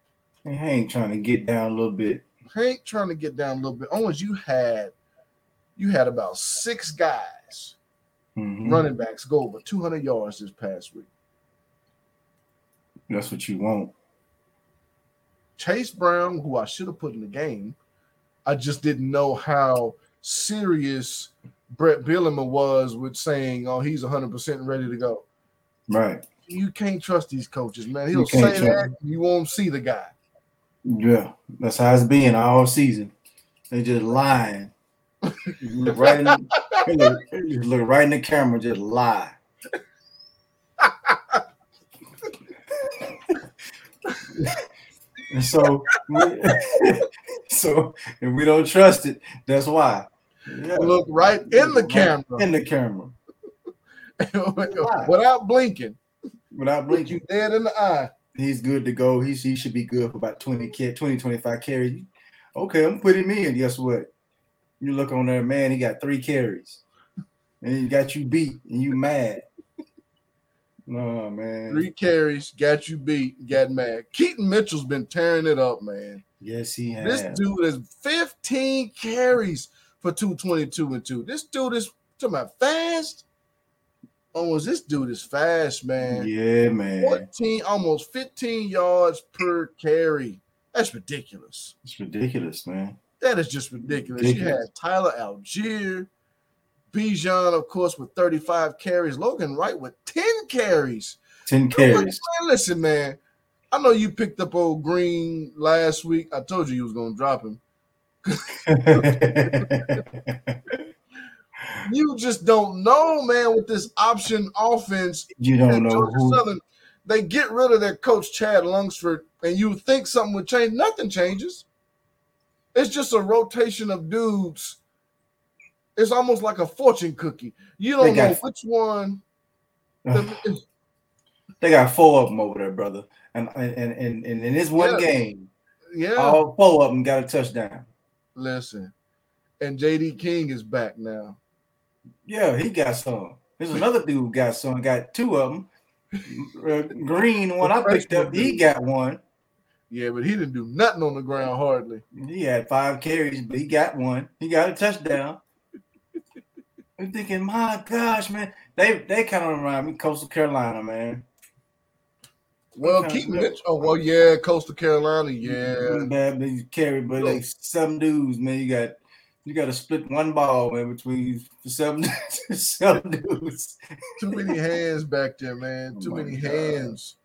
Hank trying to get down a little bit. Hank trying to get down a little bit. Owens, you had you had about six guys, Mhm. running backs, go over 200 yards this past week. That's what you want. Chase Brown, who I should have put in the game, I just didn't know how serious Brett Bielema was with saying, "Oh, he's 100 percent ready to go." Right. You can't trust these coaches, man. He'll say that, you won't see the guy. Yeah. That's how it's been all season. They just lying. Look right in the, look right in the camera, just lie. and so, so if we don't trust it, that's why. Yeah. Look right in the camera In the camera. without blinking. Without blinking. you dead in the eye. he's good to go. He's, he should be good for about 20, ca- 20 25 carries. Okay, I'm putting him in. Guess what? You look on there, man, he got three carries. And he got you beat and you mad. No, man. Three carries, got you beat, got mad. Keaton Mitchell's been tearing it up, man. Yes, he has. This dude is 15 carries for 222 and 2. This dude is talking about fast. Almost this dude is fast, man. Yeah, man. 14, almost 15 yards per carry. That's ridiculous. It's ridiculous, man. That is just ridiculous. You Ridiculous. had Tyler Allgeier, Bijan, of course, with 35 carries, Logan Wright with 10 carries. 10 Come carries. listen, man. I know you picked up old Green last week. I told you you was gonna drop him. You just don't know, man, with this option offense. you don't know who. Southern, they get rid of their coach Chad Lunsford, and you think something would change. Nothing changes. It's just a rotation of dudes. It's almost like a fortune cookie. You don't know which one. the- They got four of them over there, brother. And and and, and in this one Yeah. game, yeah, all four of them got a touchdown. listen. And JD King is back now. Yeah, he got some. There's another dude who got some. Got two of them. Uh, Green, one I picked up, he got one. Yeah, but he didn't do nothing on the ground hardly. He had five carries, but he got one. He got a touchdown. I'm thinking, my gosh, man, they they kind of remind me Coastal Carolina, man. Well, Okay. keep Mitch. Oh, well, yeah, Coastal Carolina, mm-hmm. yeah. bad big carry, but like some dudes, man, you got you got to split one ball, man, between some some dudes. Too many hands back there, man. Oh Too many God. hands.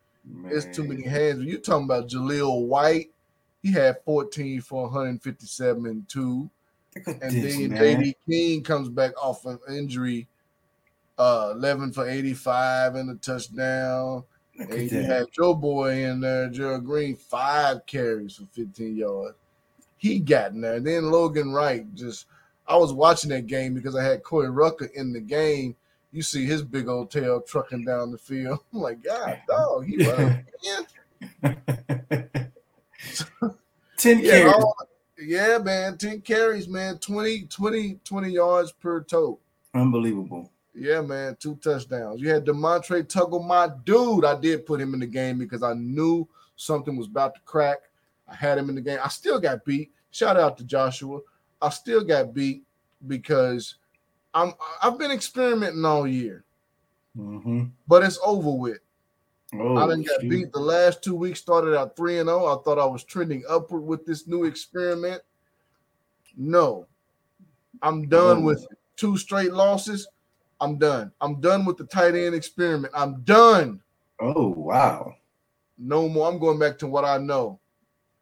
It's too many hands. You talking about Jaleel White, he had 14 for 157 and two. And this, then man. JD King comes back off an injury, uh, 11 for 85 and a touchdown. Look And you had Joe Boy in there, Gerald Green, five carries for 15 yards. He got in there. Then Logan Wright just I was watching that game because I had Corey Rucker in the game. You see his big old tail trucking down the field. I'm like, God, dog, he running. Ten Yeah, carries. all- yeah, man. 10 carries, man. 20, 20, 20 yards per tote. Unbelievable. Yeah, man, two touchdowns. You had Demontre Tuggle, my dude. I did put him in the game because I knew something was about to crack. I had him in the game. I still got beat. Shout out to Joshua. I still got beat, because I'm I've been experimenting all year, Mm-hmm. but it's over with. Oh, I got shoot. beat the last two weeks. Started out three and zero. I thought I was trending upward with this new experiment. No, I'm done Oh. with it. two straight losses. I'm done. I'm done with the tight end experiment. I'm done. Oh wow. No more. I'm going back to what I know.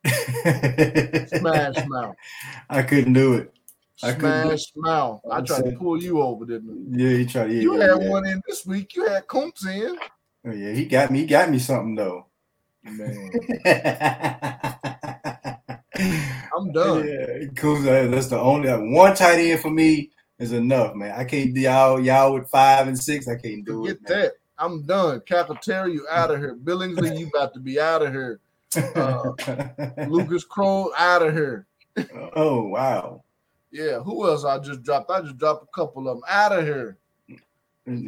Smash mouth. I couldn't do it. I Smash mouth. I tried to pull you over, didn't I? Yeah, he tried. Yeah, You yeah, had yeah. one in this week. You had Kuntz in. Oh, yeah, he got me. He got me something though. Man, I'm done. Yeah, cool. That's the only one tight end for me is enough, man. I can't do y'all y'all with five and six. I can't do Forget it. Get that. I'm done. Calcaterra, you out of here. Billingsley, you about to be out of here. Uh, Lucas Krull, out of here. oh wow. Yeah, who else I just dropped? I just dropped a couple of them out of here.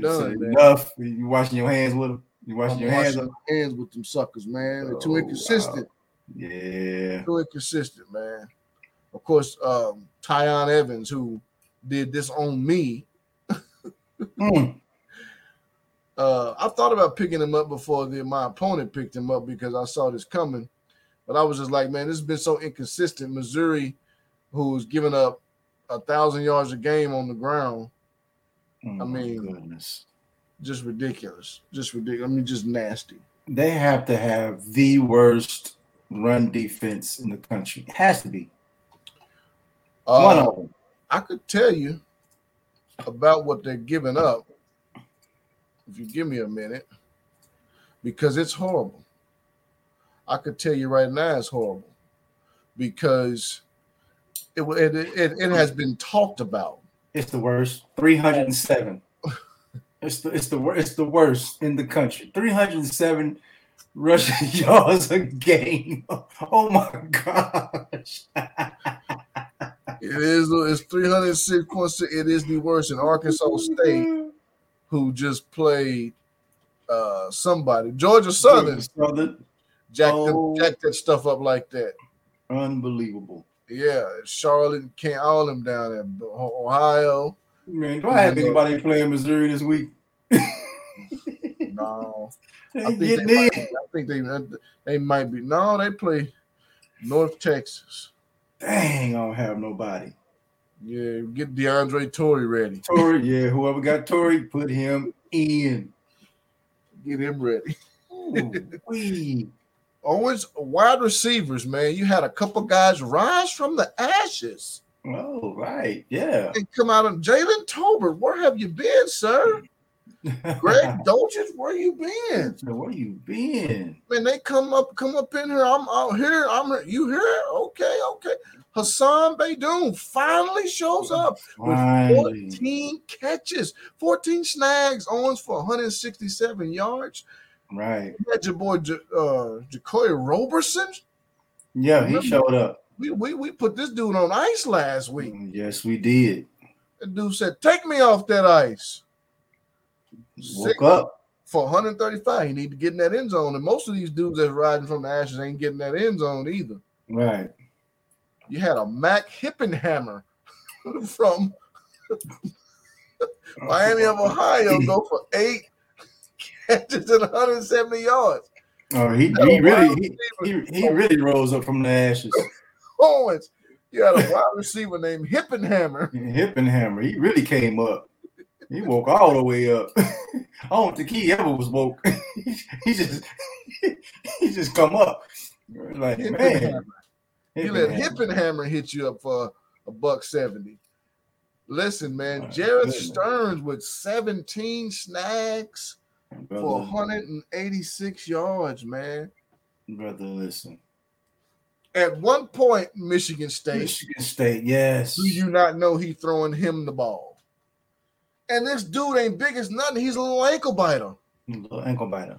Done, enough. You washing your hands with them. You washing I'm your hands. washing Up. hands with them suckers, man. They're too Oh, inconsistent. Yeah. Too inconsistent, man. Of course, um, Tiyon Evans, who did this on me. Mm. Uh, I thought about picking him up before the, my opponent picked him up because I saw this coming. But I was just like, man, this has been so inconsistent. Missouri, who's giving up a thousand yards a game on the ground, Oh, I mean- goodness. just ridiculous. Just ridiculous. I mean, just nasty. They have to have the worst run defense in the country. It has to be one Uh, of them. I could tell you about what they're giving up if you give me a minute, because it's horrible. I could tell you right now it's horrible because it it, it, it has been talked about. It's the worst. Three hundred and seven. It's the it's the wor- it's the worst in the country. Three hundred and seven rushing yards a game. Oh my gosh. It is it's 306.6. It is the worst in Arkansas State, who just played uh somebody. Georgia Southern Southern. jacked, Oh. jacked that stuff up like that. Unbelievable. Yeah, Charlotte can't all them down there. Ohio. Man, do I have anybody playing Missouri this week? No, I think they might, I think they they might be. No, they play North Texas. Dang, I don't have nobody. Yeah, get DeAndre Torrey ready. Torrey, yeah, whoever got Torrey, put him in. Get him ready. Ooh-wee. Owens, wide receivers, man. You had a couple guys rise from the ashes Oh, right. Yeah. and come out of Jalen Tolbert. Where have you been, sir? Greg Dulcich, where you been? Where you been? Man, they come up, come up in here. I'm out here. I'm you here? Okay, okay. Hassan Beydoun finally shows oh, up with 14 catches, 14 snags, Owens for 167 yards. Right. You had your boy J- uh Jacoy Roberson. Yeah, he showed up. We, we we put this dude on ice last week. Yes, we did. The dude said, "Take me off that ice." Woke up. for 135. He need to get in that end zone, and most of these dudes that's riding from the ashes ain't getting that end zone either. Right. You had a Mac Hippenhammer from Miami of Ohio go for eight catches and 170 yards. Oh, he, he really he, he, he really rose up from the ashes. Owens. You had a wide receiver named Hippenhammer. Hippenhammer. He really came up. He woke all the way up. I don't think he ever was woke. he just he just come up. Like man. You let Hippenhammer. Hit you up for a buck 70. Listen, man, My Jared. Sterns with 17 snags for 186 yards, man. brother, listen. At one point, Michigan State, Michigan State, yes. do you not know he throwing him the ball? And this dude ain't big as nothing. He's a little ankle biter. Little ankle biter.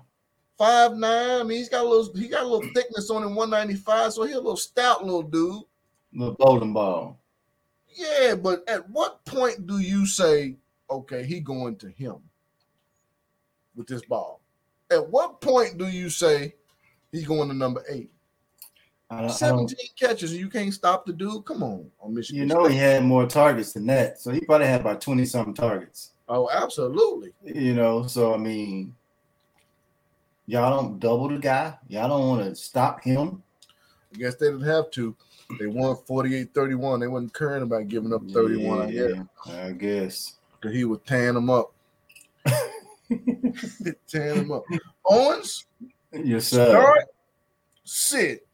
Five nine. I mean, he's got a little he got a little thickness on him, 195. So he's a little stout little dude. Little bowling ball. Yeah, but at what point do you say, okay, he going to him with this ball? At what point do you say he's going to number eight? I, I 17 catches and you can't stop the dude. Come on, on Michigan. You know State. he had more targets than that, so he probably had about twenty something targets. Oh, absolutely. You know, so I mean, y'all don't double the guy. Y'all don't want to stop him. I guess they didn't have to. They won 48-31. They wasn't caring about giving up 31, I guess. I guess. Because he was tearing them up. tearing them up. Owens, Yes, sir. start, sit.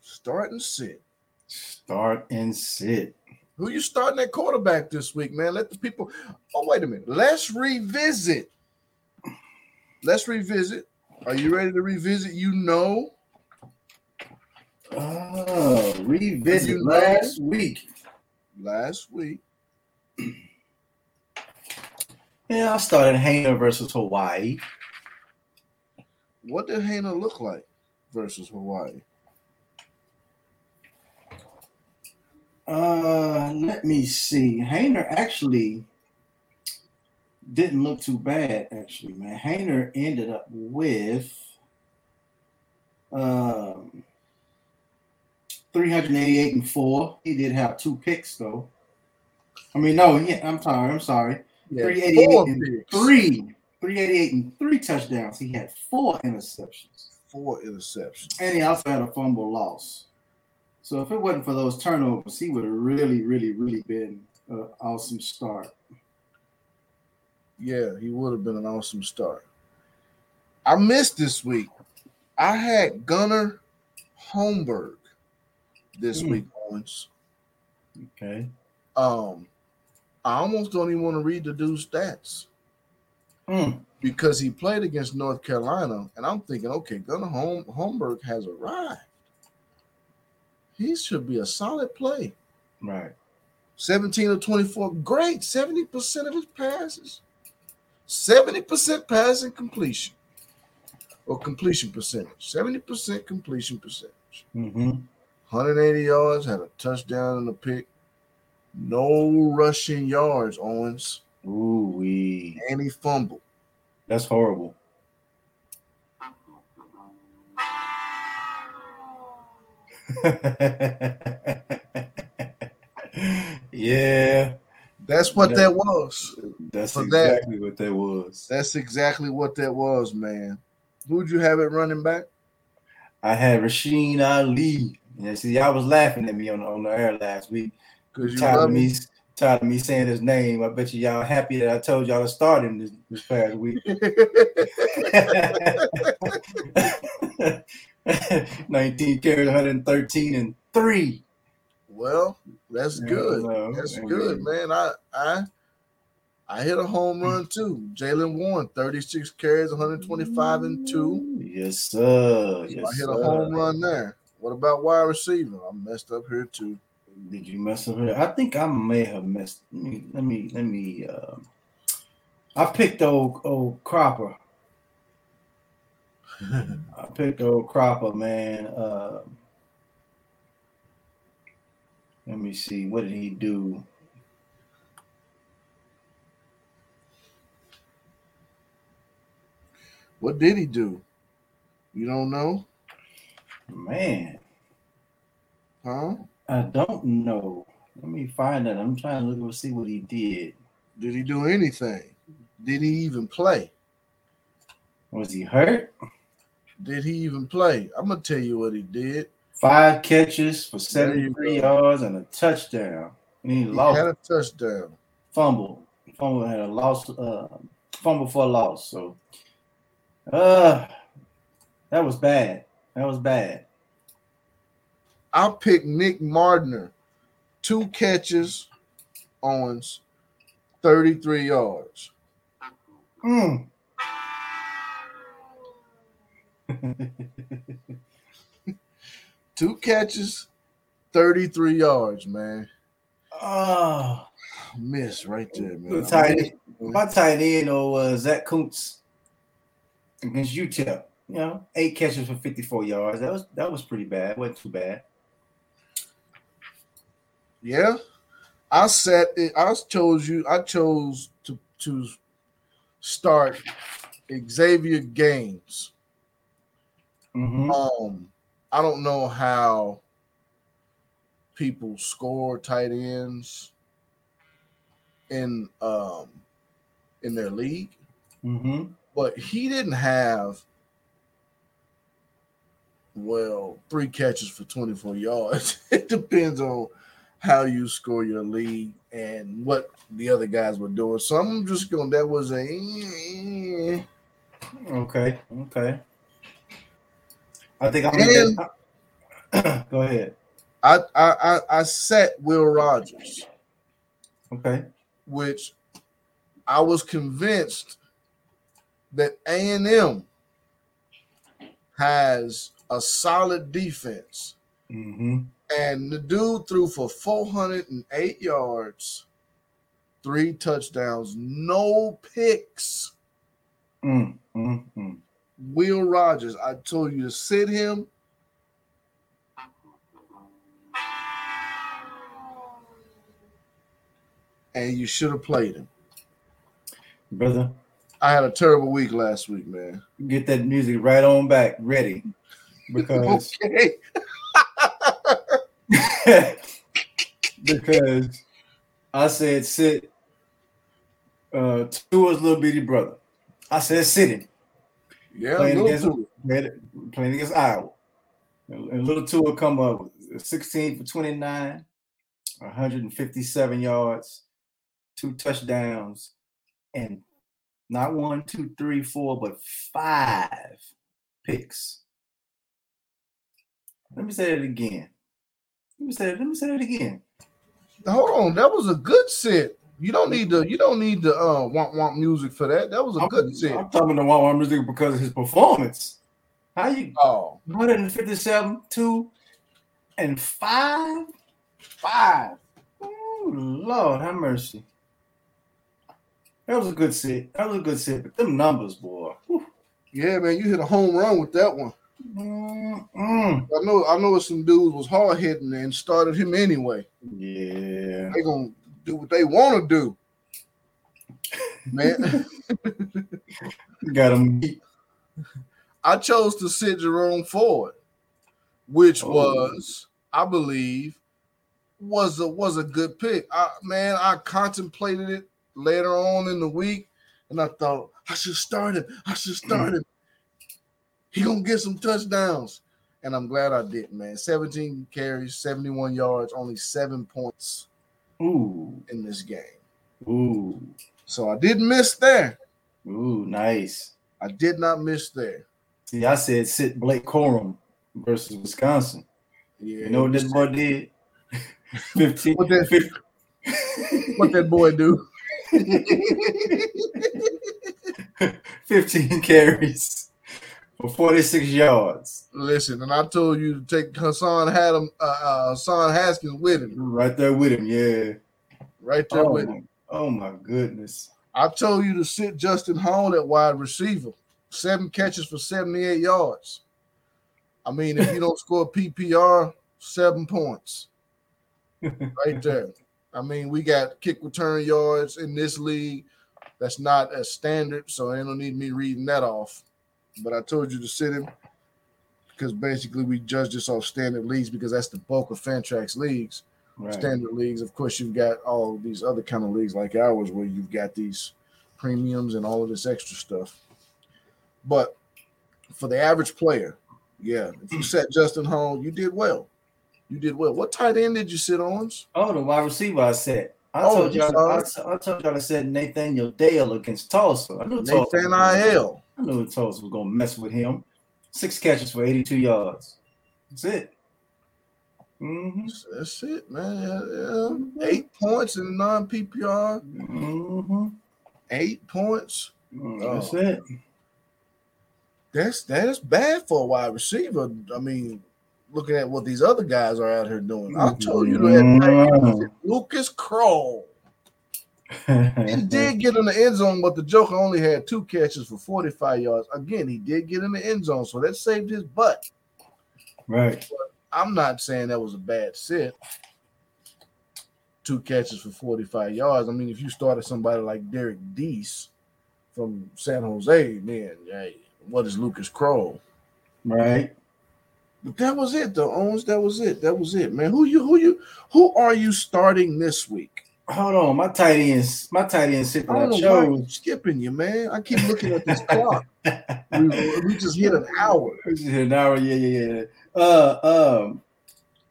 Start and sit. Start and sit. Who you starting at quarterback this week, man? Let the people. Oh, wait a minute. Let's revisit. Let's revisit. Are you ready to revisit? You know, Oh, revisit You know- last week. last week. Yeah, I started Haener versus Hawaii. What did Hannah look like versus Hawaii? Uh, let me see. Haener actually didn't look too bad, actually, man. Haener ended up with um 388 and four. He did have two picks though. I mean, no, he, I'm sorry, I'm sorry. Yeah, 388 and three. 388 and three touchdowns. He had four interceptions. Four interceptions. And he also had a fumble loss. So if it wasn't for those turnovers, he would have really, really, really been an awesome start. Yeah, he would have been an awesome start. I missed this week. I had Gunnar Holmberg this Hmm. week, Owens. Okay. Um, I almost don't even want to read the dude's stats Mm. because he played against North Carolina, and I'm thinking, okay, Gunnar Holm- Holmberg has arrived. He should be a solid play. Right. 17 of 24, great. 70% of his passes. 70% passing completion or completion percentage. 70% completion percentage. Mm-hmm. 180 yards, had a touchdown and a pick. No rushing yards, Owens. Ooh, we. And he fumbled. That's horrible. yeah, That's what Yeah. that was. that's For that- exactly what that was. That's exactly what that was, man. Who'd you have it running back? I had Rasheen Ali. Yeah, see, y'all was laughing at me on, on the air last week. Because you Tired love of me, me. tired of me saying his name. I bet you y'all happy that I told y'all to start him this, this past week. 19 carries, 113 and three. well, that's Yeah, good. no, That's I good, man. I I I hit a home run too. Jalen Warren, 36 carries, 125 and two. Yes, sir. So Yes, I hit sir. a home run there. What about wide receiver? I'm messed up here too. Did you mess up? I think I may have messed. Let me let me let me. Uh, I picked old old Cropper. I picked old Cropper, man. Uh, let me see. What did he do? What did he do? You don't know? Man, Huh? I don't know. Let me find that. I'm trying to look and see what he did. Did he do anything? Did he even play? Was he hurt? Did he even play? I'm gonna tell you what he did. Five catches for 73 yards and a touchdown. And he He lost had a touchdown. fumble. Fumble had a loss, uh, fumble for a loss. So, uh, that was bad. That was bad. I picked Nick Mardner, two catches, Owens, 33 yards. Mm. Two catches, 33 yards, man. oh, Miss right there, man. tight end, my tight end, oh, uh, Zack Kuntz against UTEP. You know, eight catches for 54 yards. That was that was pretty bad. wasn't too bad. Yeah. I said it, I chose you. I chose to to start Xavier Gaines. Mhm. Um I don't know how people score tight ends in um in their league, Mm-hmm. but he didn't have well three catches for 24 yards. it depends on how you score your league and what the other guys were doing. So I'm just going that was a. Okay. Okay. I think I'm And- gonna go ahead. I I I, I set Will Rogers. Okay. which I was convinced that A and M has a solid defense, Mm-hmm. And the dude threw for 408 yards, three touchdowns, no picks. Mm, mm, mm. Will Rogers, I told you to sit him. And you should have played him. Brother, I had a terrible week last week, man. get that music right on back, ready. Because Okay. Because I said sit uh Tua's little bitty brother. I said sit him. Yeah, playing against, playing, against Iowa. And, and little Tua come up 16 for 29, 157 yards, two touchdowns, and not one, two, three, four, but five picks. Let me say it again. Let me say it. Let me say it again. Hold on, that was a good set. You don't need the you don't need the uh want want music for that. That was a I'm, good set. I'm talking to Juan music because of his performance. How you Oh, 157, two, and five? Five. Oh, Lord, have mercy. That was a good set. That was a good set. But them numbers, boy. Whew. yeah, man, you hit a home run with that one. Mm-mm. I know I know some dudes was hard hitting and started him anyway. Yeah. They gonna do what they want to do. Man, Got him. I chose to sit Jerome Ford, which Oh. was, I believe, was a was a good pick. I, man, I contemplated it later on in the week, and I thought I should start him. I should start mm. him. He gonna get some touchdowns, and I'm glad I did, man. 17 carries, 71 yards, only seven points Ooh. in this game. Ooh. So I didn't miss there. Ooh, nice. I did not miss there. See, I said sit Blake Corum versus Wisconsin. Yeah, You know what this boy did? 15. What that- 15 what that boy do? 15 carries for 46 yards. Listen, and I told you to take Hassan Haddam, uh, uh, Hassan Haskins with him, Right there with him, yeah. right there Oh with him. my, oh my goodness. I told you to sit Justin Hall at wide receiver, seven catches for 78 yards. I mean, if you don't score PPR, seven points right there. I mean, we got kick return yards in this league. That's not a standard, so I don't need me reading that off. But I told you to sit him because basically we judge this off standard leagues because that's the bulk of Fantrax leagues. Right. Standard leagues, of course, you've got all these other kind of leagues like ours where you've got these premiums and all of this extra stuff. But for the average player, yeah, if you set Justin Hall, you did well. You did well. What tight end did you sit on? Oh, the wide receiver I said. I Oh, told you y'all. I, I told y'all I said Nathaniel Dell against Tulsa. I knew Tulsa. I knew the Tulsa was gonna mess with him. Six catches for 82 yards. That's it. Mm-hmm. That's it, man. Yeah, yeah. Eight points in non PPR. Mm-hmm. Eight points. That's Oh. it. That's that's bad for a wide receiver. I mean, looking at what these other guys are out here doing. I told you Mm-hmm. that Lucas Krull. He did get in the end zone, but the Joker only had two catches for 45 yards. Again, he did get in the end zone, so that saved his butt. right. I'm not saying that was a bad sit. Two catches for 45 yards. I mean, if you started somebody like Derek Deese from San Jose, man, hey, what is Lucas Krull? Right. But that was it, though, Owens. That was it. That was it, man. Who you who you who are you starting this week? Hold on, my tight ends, my tight end sitting I on don't know why. I'm skipping you, man. I keep looking at this clock. We, we just hit an hour. Hit An hour, yeah, yeah, yeah. Uh, um,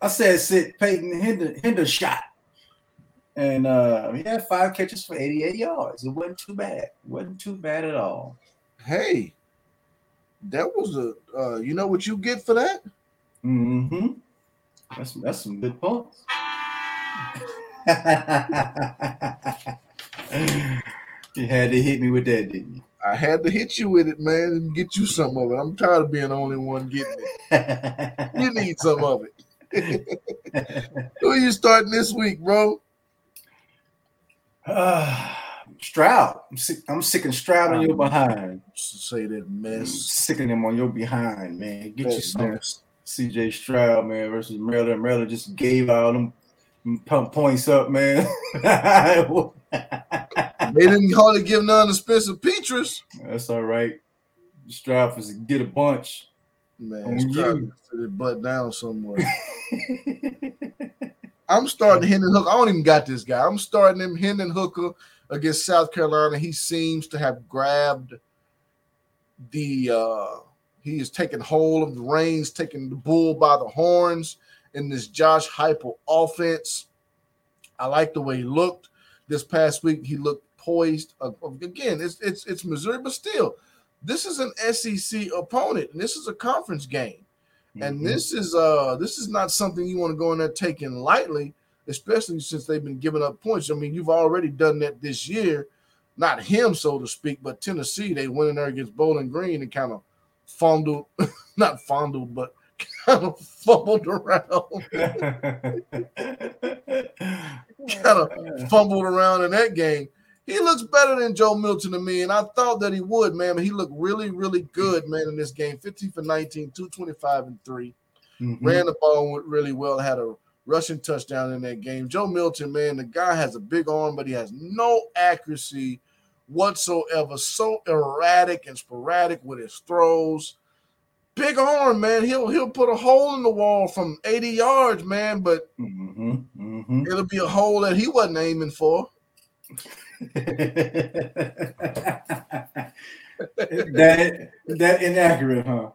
I said sit Peyton Hinder, Hendershot, and uh, he had five catches for 88 yards. It wasn't too bad. It wasn't too bad at all. Hey, that was a uh, you know what you get for that? Mm-hmm. That's that's some good points. You had to hit me with that, didn't you? I had to hit you with it, man, and get you some of it. I'm tired of being the only one getting it. You need some of it. Who are you starting this week, bro? Uh, Stroud. I'm sick. I'm sick of Stroud on your behind. Say that mess. sick of him on your behind, man. Get you some mess. CJ Stroud, man, versus Maryland. Maryland just gave out them pump points up, man. They didn't hardly give none to Spencer Petras. That's all right. Was get a bunch. Man, On it's trying to butt down somewhere. I'm starting Hendon Hooker. I don't even got this guy. I'm starting him Hendon Hooker against South Carolina. He seems to have grabbed the uh he is taking hold of the reins, taking the bull by the horns in this Josh Heupel offense. I like the way he looked this past week. He looked poised. Uh, again, it's it's it's Missouri, but still, this is an SEC opponent, and this is a conference game. And Mhm. this is uh this is not something you want to go in there taking lightly, especially since they've been giving up points. I mean, you've already done that this year. Not him, so to speak, but Tennessee. They went in there against Bowling Green and kind of fondled, not fondled, but kind of fumbled around, kind of fumbled around in that game. He looks better than Joe Milton to me, and I thought that he would, man. But he looked really, really good, man, in this game. 15 for 19, 225 and 3 Mhm. ran the ball really well, had a rushing touchdown in that game. Joe Milton, man, the guy has a big arm, but he has no accuracy whatsoever. So erratic and sporadic with his throws. Big arm, man. He'll he'll put a hole in the wall from 80 yards, man, but Mhm. Mhm. it'll be a hole that he wasn't aiming for. that that inaccurate, huh?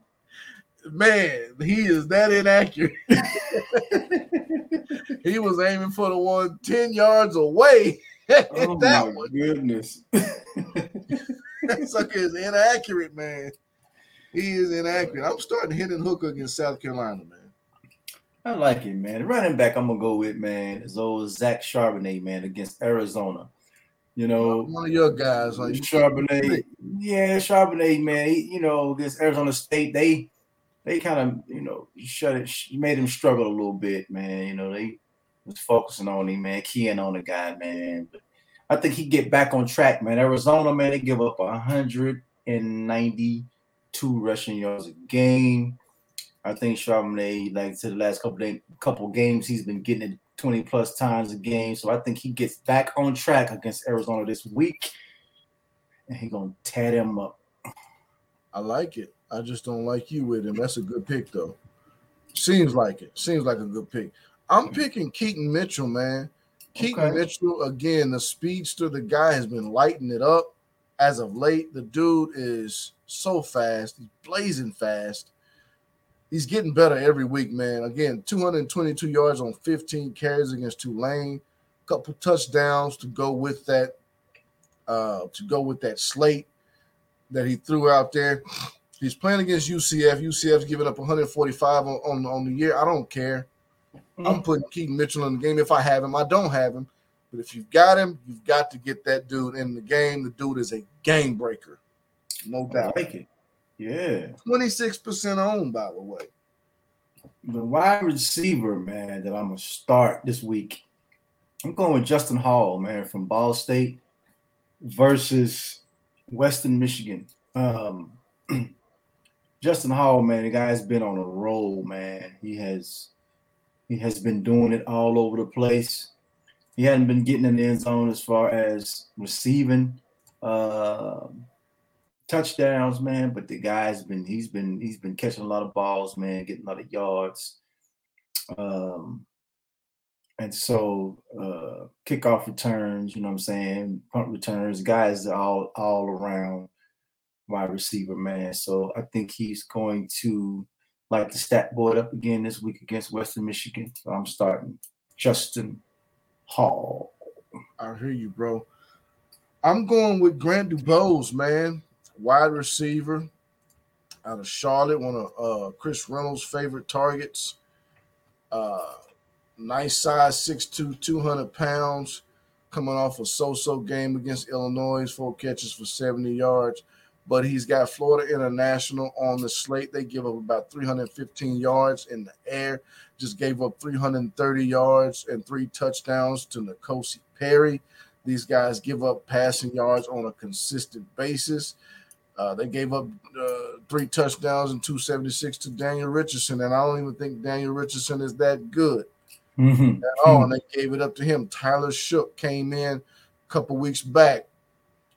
Man, he is that inaccurate. he was aiming for the one 10 yards away. Oh that my one. goodness. That sucker is inaccurate, man. He is inaccurate. I'm starting Hendon Hooker against South Carolina, man. I like it, man. The running back I'm gonna go with, man, is old Zach Charbonnet, man, against Arizona. You know, One of your guys, like Charbonnet, yeah, Charbonnet, man. He, you know, against Arizona State, they they kind of you know shut it, made him struggle a little bit, man. You know, they was focusing on him, man, keying on the guy, man. But I think he get back on track, man. Arizona, man, they give up 192 rushing yards a game. I think Charbonnet, like to the last couple day, couple games, he's been getting it 20 plus times a game. So I think he gets back on track against Arizona this week. And he gonna tear them up. I like it. I just don't like you with him. That's a good pick, though. Seems like it. Seems like a good pick. I'm picking Keaton Mitchell, man. Keaton Okay. Mitchell, again, the speedster, the guy has been lighting it up as of late. The dude is so fast. He's blazing fast. He's getting better every week, man. Again, 222 yards on 15 carries against Tulane. A Couple touchdowns to go with that, uh, to go with that slate that he threw out there. He's playing against UCF. UCF's giving up 145 on, on, on the year. I don't care. I'm putting Keaton Mitchell in the game if I have him. I don't have him. But if you've got him, you've got to get that dude in the game. The dude is a game breaker. No I doubt. like it. Yeah. 26% owned, by the way. The wide receiver, man, that I'm gonna start this week. I'm going with Justin Hall, man, from Ball State versus Western Michigan. Um, Justin Hall, man, the guy's been on a roll, man. He has he has been doing it all over the place. He hadn't been getting in the end zone as far as receiving. Uh, touchdowns, man. But the guy's been he's been he's been catching a lot of balls, man, getting a lot of yards. Um, and so uh kickoff returns, you know what I'm saying, punt returns, guys all all around wide receiver, man. So I think he's going to light the stat board up again this week against Western Michigan. So I'm starting Justin Hall. I hear you, bro. I'm going with Grant Dubose, man. Wide receiver out of Charlotte, one of uh, Chris Reynolds' favorite targets. Uh, nice size, 6'2, 200 pounds, coming off a so-so game against Illinois, four catches for 70 yards. But he's got Florida International on the slate. They give up about 315 yards in the air. Just gave up 330 yards and three touchdowns to N'Kosi Perry. These guys give up passing yards on a consistent basis. Uh, they gave up uh, three touchdowns and 276 to Daniel Richardson, and I don't even think Daniel Richardson is that good mm-hmm. at all. And they gave it up to him. Tyler Shough came in a couple weeks back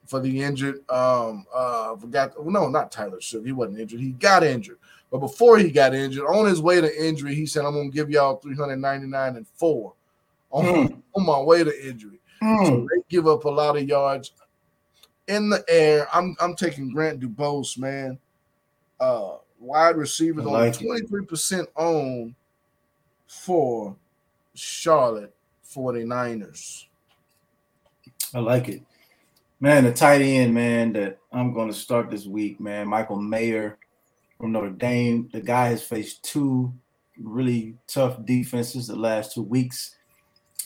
for the injured. Um, uh, forgot. No, not Tyler Shough. He wasn't injured. He got injured. But before he got injured, on his way to injury, he said, "I'm gonna give y'all 399 and four on, mm. on my way to injury." Mm. So they give up a lot of yards in the air. I'm I'm taking Grant Dubose, man. Uh, wide receivers like on 23% own for Charlotte 49ers. I like it. Man, the tight end, man, that I'm going to start this week, man. Michael Mayer from Notre Dame. The guy has faced two really tough defenses the last two weeks.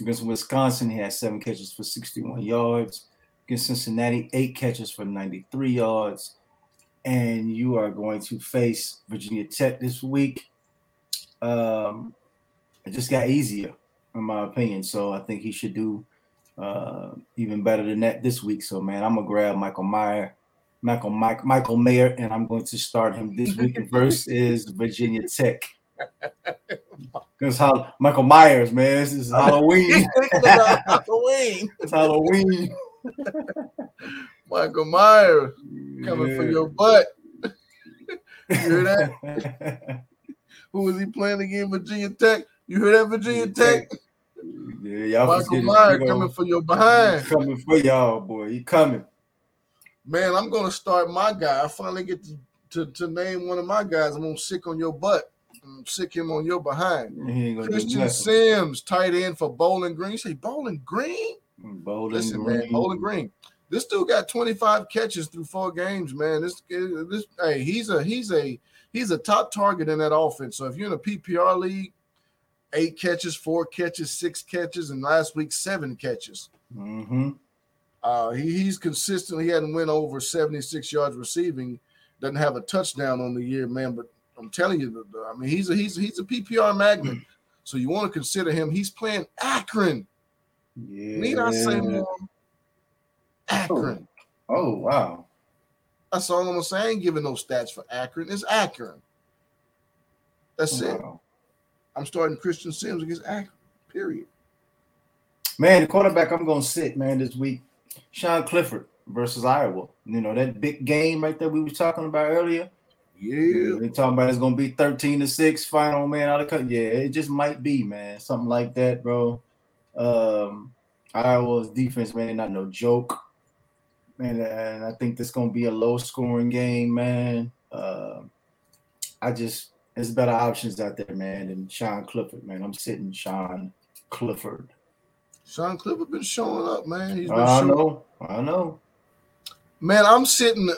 Against Wisconsin, he had seven catches for 61 yards. Against Cincinnati, eight catches for 93 yards. And you are going to face Virginia Tech this week. Um, it just got easier, in my opinion. So I think he should do uh, even better than that this week. So man, I'm gonna grab Michael Mayer, Michael Mike, Michael Mayer, and I'm going to start him this week. versus Virginia Tech. Because how Michael Myers, man, this is Halloween. Halloween. it's Halloween. Michael Myers coming yeah. for your butt. you hear that? Who was he playing again? Virginia Tech. You hear that, Virginia Tech? Yeah, y'all Michael Myers coming for your behind. Coming for y'all, boy. He coming. Man, I'm gonna start my guy. I finally get to, to, to name one of my guys. I'm gonna sick on your butt. I'm sick him on your behind. Christian Sims, tight end for Bowling Green. You say Bowling Green? Bowling Listen, Green. man, Bowling Green. This dude got 25 catches through four games, man. This this hey, he's a he's a he's a top target in that offense. So if you're in a PPR league, eight catches, four catches, six catches, and last week seven catches. Mm-hmm. Uh, he, he's consistent. He hadn't went over 76 yards receiving. Doesn't have a touchdown on the year, man. But I'm telling you, I mean, he's a he's he's a PPR magnet. So you want to consider him. He's playing Akron. Yeah. Need I say more? Akron. Oh, oh wow. That's all I'm saying. I ain't giving no stats for Akron. It's Akron. That's wow. it. I'm starting Christian Sims against Akron. Period. Man, the quarterback I'm gonna sit, man, this week, Sean Clifford versus Iowa. You know, that big game right there we were talking about earlier. Yeah. They talking about it's gonna be 13 to 6 final, man. Out of cut. Yeah, it just might be, man. Something like that, bro. Um Iowa's defense, man, not no joke. Man, and I think this gonna be a low scoring game, man. Uh, I just there's better options out there, man, than Sean Clifford, man. I'm sitting Sean Clifford. Sean Clifford been showing up, man. He's been I know, I know. Man, I'm sitting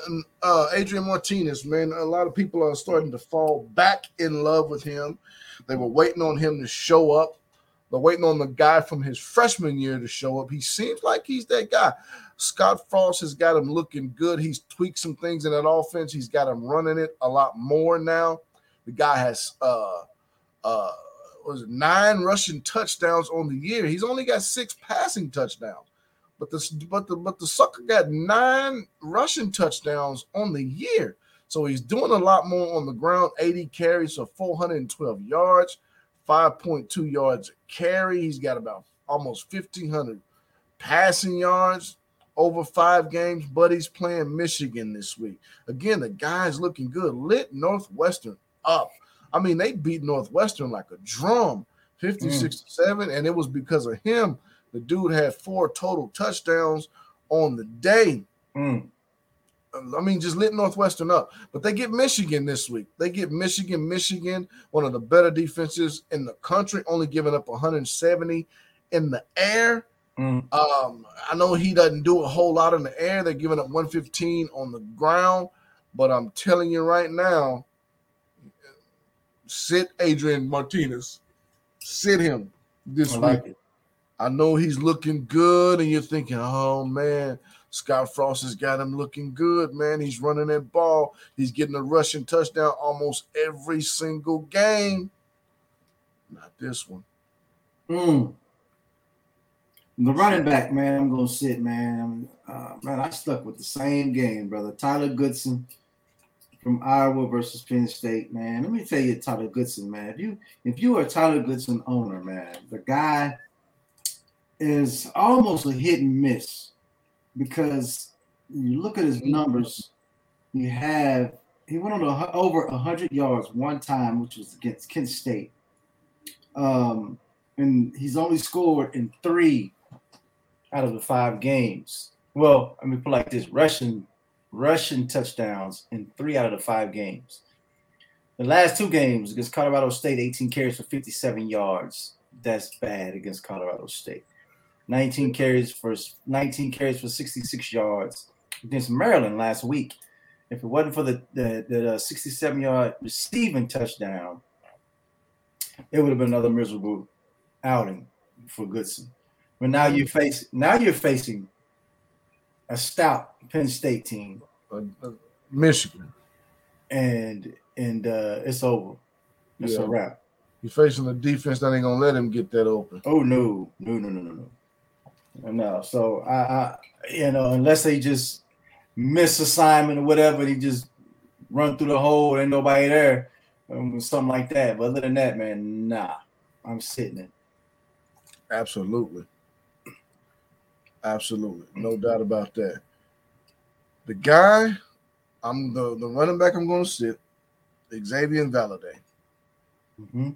uh Adrian Martinez, man. A lot of people are starting to fall back in love with him. They were waiting on him to show up. They're waiting on the guy from his freshman year to show up. He seems like he's that guy. Scott Frost has got him looking good. He's tweaked some things in that offense. He's got him running it a lot more now. The guy has uh uh was it, nine rushing touchdowns on the year. He's only got six passing touchdowns. But the but the but the sucker got nine rushing touchdowns on the year. So he's doing a lot more on the ground. 80 carries for 412 yards, 5.2 yards carry. He's got about almost 1,500 passing yards over five games. Buddy's playing Michigan this week. Again, the guy's looking good. Lit Northwestern up. I mean, they beat Northwestern like a drum, 50 mm. 67, and it was because of him. The dude had four total touchdowns on the day. Mm. I mean, just lit Northwestern up. But they get Michigan this week. They get Michigan, Michigan, one of the better defenses in the country, only giving up 170 in the air. Mm. Um, I know he doesn't do a whole lot in the air. They're giving up 115 on the ground. But I'm telling you right now, sit Adrian Martinez. Sit him this I like week. It. I know he's looking good, and you're thinking, oh man, Scott Frost has got him looking good, man. He's running that ball. He's getting a rushing touchdown almost every single game. Not this one. Mm. The running back, man, I'm gonna sit, man. Uh, man, I stuck with the same game, brother. Tyler Goodson from Iowa versus Penn State, man. Let me tell you, Tyler Goodson, man. If you if you are a Tyler Goodson owner, man, the guy is almost a hit and miss because you look at his numbers. You have he went on a, over hundred yards one time, which was against Kent State, um, and he's only scored in three out of the five games. Well, I mean, like this: Russian Russian touchdowns in three out of the five games. The last two games against Colorado State, 18 carries for 57 yards. That's bad against Colorado State. 19 carries for 19 carries for 66 yards against Maryland last week. If it wasn't for the the, the uh, 67 yard receiving touchdown, it would have been another miserable outing for Goodson. But now you face now you're facing a stout Penn State team, uh, uh, Michigan, and and uh, it's over. It's yeah. a wrap. You're facing a defense that ain't gonna let him get that open. Oh no, no, no, no, no, no. No. So I, I you know, unless they just miss assignment or whatever, he just run through the hole and nobody there, um, something like that. But other than that, man, nah, I'm sitting it. Absolutely. Absolutely, no doubt about that. The guy, I'm the the running back. I'm going to sit Xavier Valladay. Mm-hmm.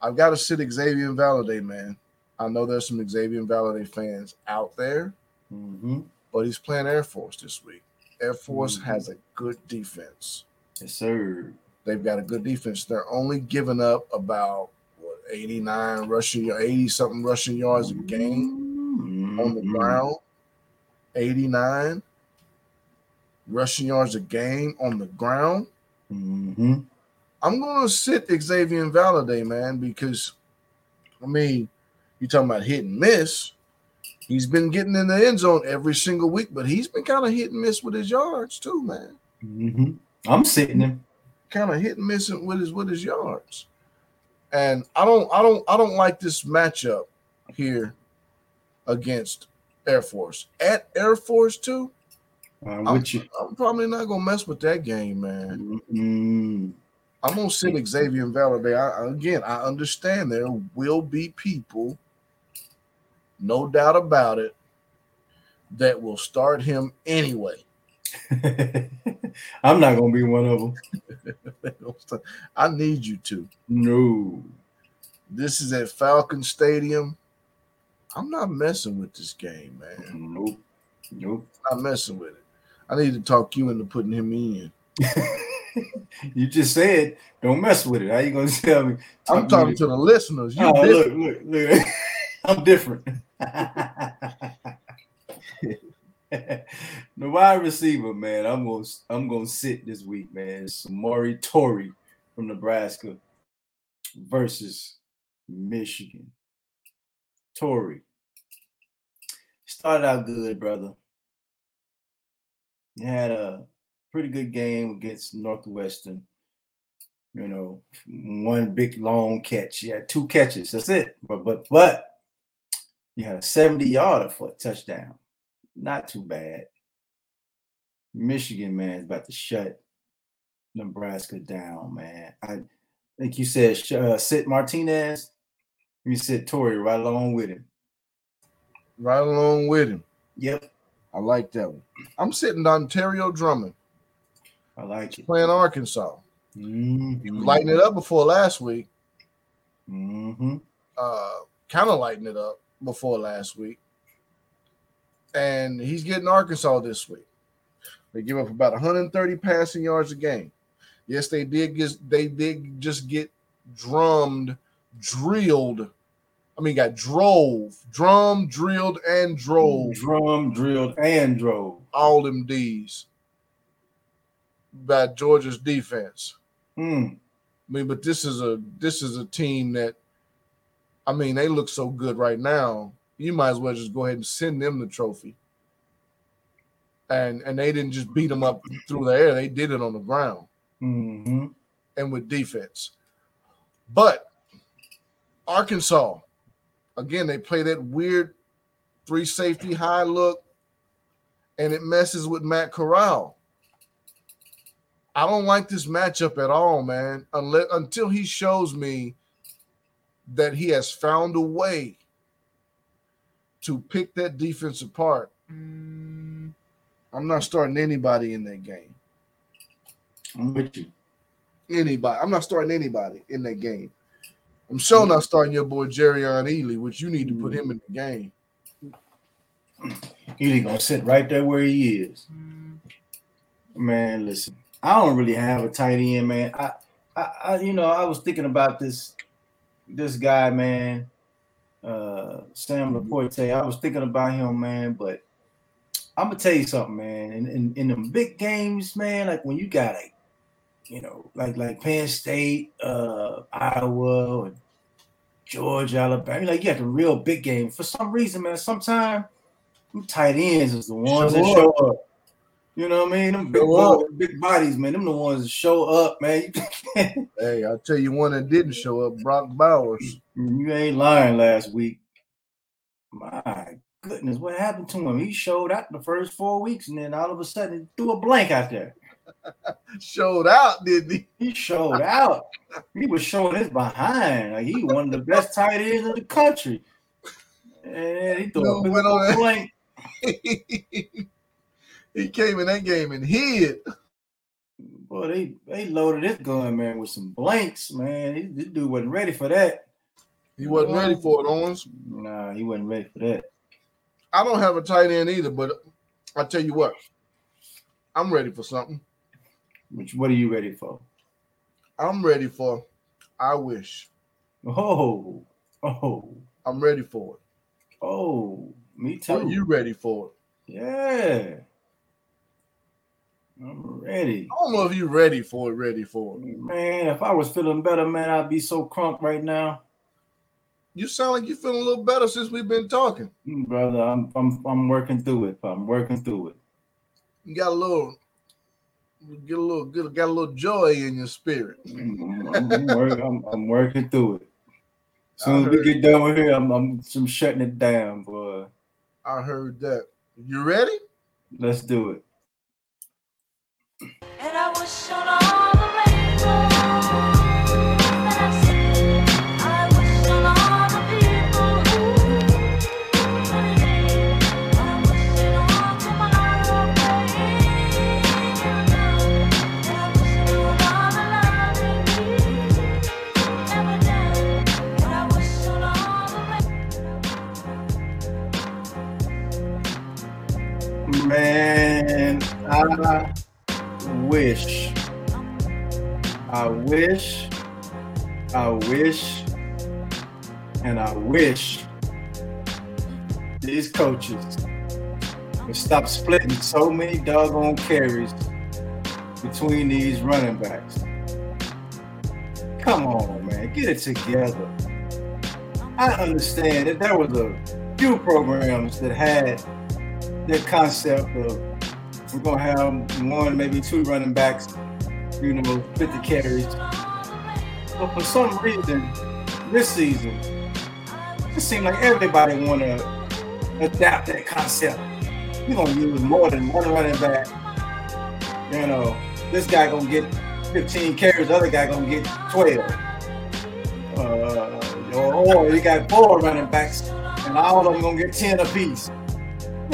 I've got to sit Xavier Valladay, man. I know there's some Xavier Valladay fans out there, mm-hmm. but he's playing Air Force this week. Air Force mm-hmm. has a good defense. Yes, sir. They've got a good defense. They're only giving up about what 89 rushing, 80 something rushing yards a game on the mm-hmm. ground, 89 rushing yards a game on the ground. Mm-hmm. I'm going to sit Xavier Valladay, man, because I mean, you're talking about hit and miss. He's been getting in the end zone every single week, but he's been kind of hit and miss with his yards too, man. Mm-hmm. I'm sitting him. Kind of hit and miss with his with his yards. And I don't I don't I don't like this matchup here against Air Force. At Air Force too. I'm, I'm, I'm, probably not gonna mess with that game, man. Mm-hmm. I'm gonna sit Xavier Valladay. I, again, I understand there will be people, no doubt about it, that will start him anyway. I'm not gonna be one of them. I need you to. No. This is at Falcon Stadium. I'm not messing with this game, man. Nope. Nope. I'm not messing with it. I need to talk you into putting him in. you just said don't mess with it. How you gonna tell me? I'm talking to the listeners. You oh, look, look, look. I'm different. the wide receiver, man. I'm gonna I'm gonna sit this week, man. It's Samori Toure from Nebraska versus Michigan. Toure. Started out good, brother. He had a pretty good game against Northwestern. You know, one big long catch. He had two catches. That's it. But but but you had a 70 yarder for a touchdown. Not too bad. Michigan man is about to shut Nebraska down, man. I think you said uh, sit Martinez. You sit Toure right along with him. Right along with him. Yep. I like that one. I'm sitting Dontario Drummond. I like it. Playing Arkansas. Mm-hmm. Lighting it up before last week. Mm-hmm. Uh, kind of lighting it up before last week. And he's getting Arkansas this week. They give up about 130 passing yards a game. Yes, they did get they did just get drummed, drilled. I mean, got drove, drum, drilled, and drove. Drum, drilled, and drove. All them D's by Georgia's defense. Mm. I mean, but this is a this is a team that I mean, they look so good right now. You might as well just go ahead and send them the trophy. And and they didn't just beat them up through the air; they did it on the ground Mm-hmm. and with defense. But Arkansas, again, they play that weird three safety high look, and it messes with Matt Corral. I don't like this matchup at all, man. Unless until he shows me that he has found a way to pick that defense apart. Mm. I'm not starting anybody in that game. I'm with you. Anybody. I'm not starting anybody in that game. I'm sure not starting your boy Jerrion Ealy, which you need to put him in the game. He's gonna sit right there where he is. Man, listen, I don't really have a tight end, man. I, I, I you know, I was thinking about this, this guy, man, uh, Sam LaPorta. I was thinking about him, man, but I'm gonna tell you something, man. In in, in them big games, man, like when you got a, you know, like like Penn State, uh, Iowa, or Georgia, Alabama, like you got the real big game. For some reason, man, sometimes them tight ends is the ones Show that show up. You know what I mean? Them big, boys, big bodies, man. Them the ones that show up, man. Hey, I'll tell you one that didn't show up, Brock Bowers. you ain't lying last week. My goodness, what happened to him? He showed out the first four weeks, and then all of a sudden threw a blank out there. Showed out, didn't he? He showed out. He was showing his behind. Like he one of the best tight ends in the country. And he threw No, went on blank. he came in that game and hid. Boy, they they loaded this gun, man, with some blanks, man. He, this dude wasn't ready for that. He wasn't ready for it, Owens. Nah, he wasn't ready for that. I don't have a tight end either, but I tell you what, I'm ready for something. Which what are you ready for? I'm ready for. I wish. Oh, oh, I'm ready for it. oh, me too. Are you ready for it? Yeah. I'm ready. I don't know if you're ready for it. Ready for it. Man, if I was feeling better, man, I'd be so crunk right now. You sound like you're feeling a little better since we've been talking. Mm, Brother, I'm I'm I'm working through it. I'm working through it. You got a little, get a little, get, got a little joy in your spirit. I'm, I'm, work- I'm, I'm working through it. As soon as we get done with here, I'm, I'm, I'm shutting it down, boy. I heard that. You ready? Let's do it. I wish, I wish, I wish, and I wish these coaches would stop splitting so many doggone carries between these running backs. Come on, man, get it together. I understand that there was a few programs that had that concept of we're gonna have one, maybe two running backs, you know, 50 carries. But for some reason, this season, it seems like everybody wanna adapt that concept. We're gonna use more than one running back. You know, this guy gonna get 15 carries, the other guy gonna get 12. Uh, or, or you got four running backs, and all of them gonna get 10 apiece.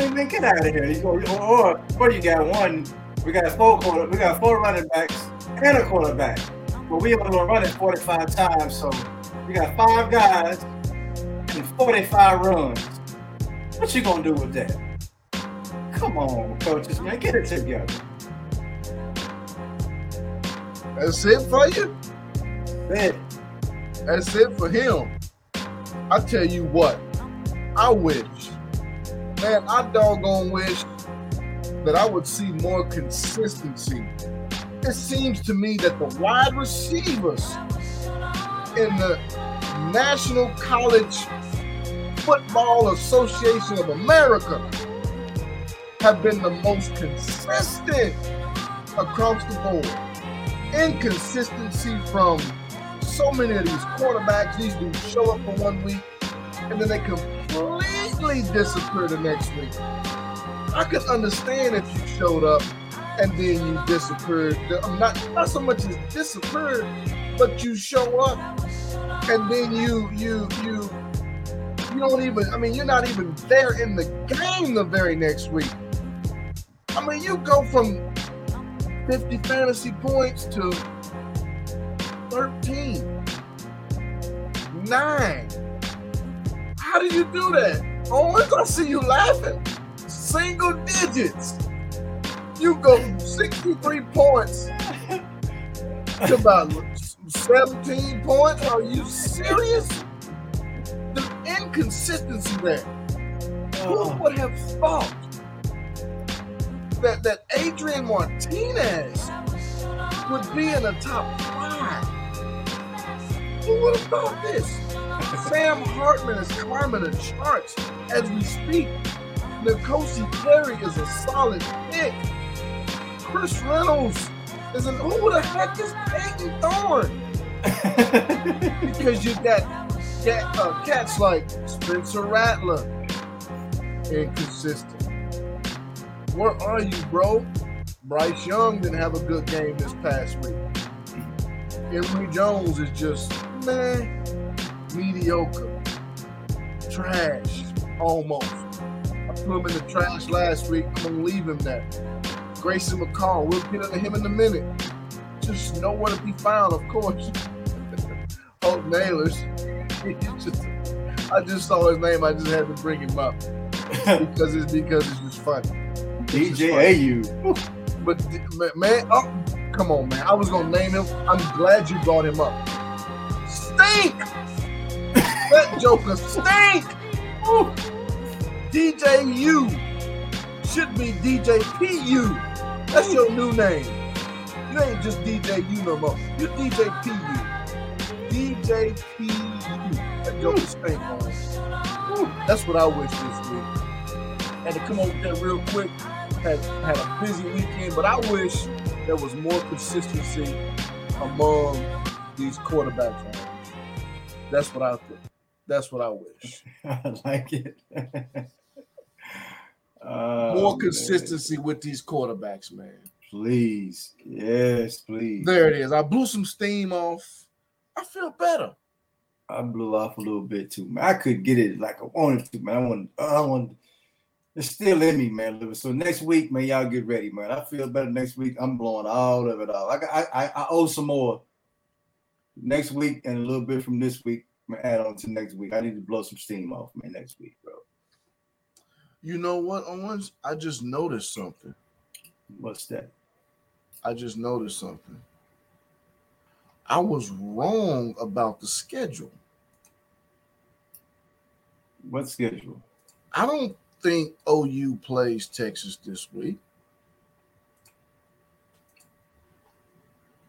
Man, man, get out of here. You go, or, or oh, you got one. We got four quarter. We got four running backs and a quarterback. But we only run it 45 times, so we got five guys and 45 runs. What you gonna do with that? Come on, coaches, man, get it together. That's it for you. Man, That's it for him. I tell you what, I wish, man, I doggone wish that I would see more consistency. It seems to me that the wide receivers in the National College Football Association of America have been the most consistent across the board. Inconsistency from so many of these quarterbacks, these dudes show up for one week and then they completely disappear the next week. I could understand if you showed up and then you disappeared. Not not so much as disappeared, but you show up and then you you you you don't even I mean you're not even there in the game the very next week. I mean you go from 50 fantasy points to 13, 9. How do you do that? Owens, I see you laughing. Single digits. You go from 63 points to about 17 points. Are you serious? The inconsistency there. Who uh-huh. would have thought that, that Adrian Martinez would be in the top five? Who would have thought this? Sam Hartman is climbing the charts as we speak. N'Kosi Perry is a solid pick. Chris Reynolds is an who the heck is Peyton Thorne? because you got cat, uh, cats like Spencer Rattler, inconsistent. Where are you, bro? Bryce Young didn't have a good game this past week. Emory Jones is just man, mediocre, trash, almost. I put him in the trash last week. I'm gonna leave him there. Grayson McCall, we'll get into him in a minute. Just nowhere to be found, of course. Holton Ahlers. Just, I just saw his name. I just had to bring him up because it's because it's just funny. DJ AU. But man, man, oh, come on, man. I was gonna name him. I'm glad you brought him up. Stink. that Joker stink. Woo. DJ should be DJ PU. That's your new name. You ain't just DJ U no more. You're DJ PU. DJ PU. That Joker stink, man. That's what I wish this week. Had to come up with that real quick. Had had a busy weekend, but I wish there was more consistency among these quarterbacks. That's what I think. That's what I wish. I like it. Oh, more Oh, man. consistency with these quarterbacks, man. Please. Yes, please. There it is. I blew some steam off. I feel better. I blew off a little bit too, man. I could get it like I wanted to, man. I want, I want. It's still in me, man. So next week, man, y'all get ready, man. I feel better next week. I'm blowing all of it off. I, I, I owe some more next week and a little bit from this week. I'm gonna add on to next week. I need to blow some steam off, man, next week, bro. You know what, Owens? I just noticed something. What's that? I just noticed something. I was wrong about the schedule. What schedule? I don't think OU plays Texas this week.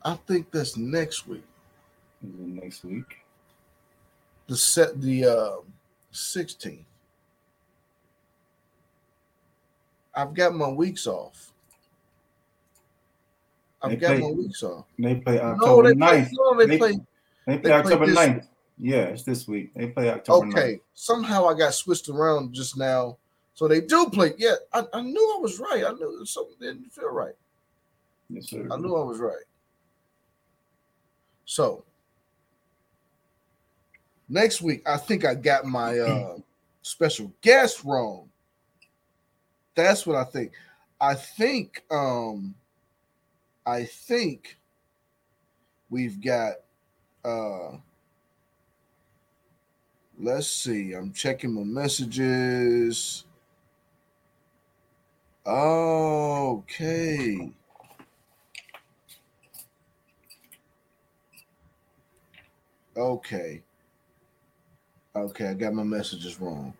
I think that's next week. Is it next week? The set the uh 16th. I've got my weeks off. I've They got play- my weeks off. They play No, October they play, 9th. no, they They- play. They play they play October this 9th. week. Yeah, it's this week. They play October 9th. Okay, somehow I got switched around just now. So they do play. Yeah, I, I knew I was right. I knew something didn't feel right. Yes, sir. I knew I was right. So next week, I think I got my uh special guest wrong. That's what I think. I think um I think we've got uh let's see. I'm checking my messages. Okay. Okay. Okay, I got my messages wrong.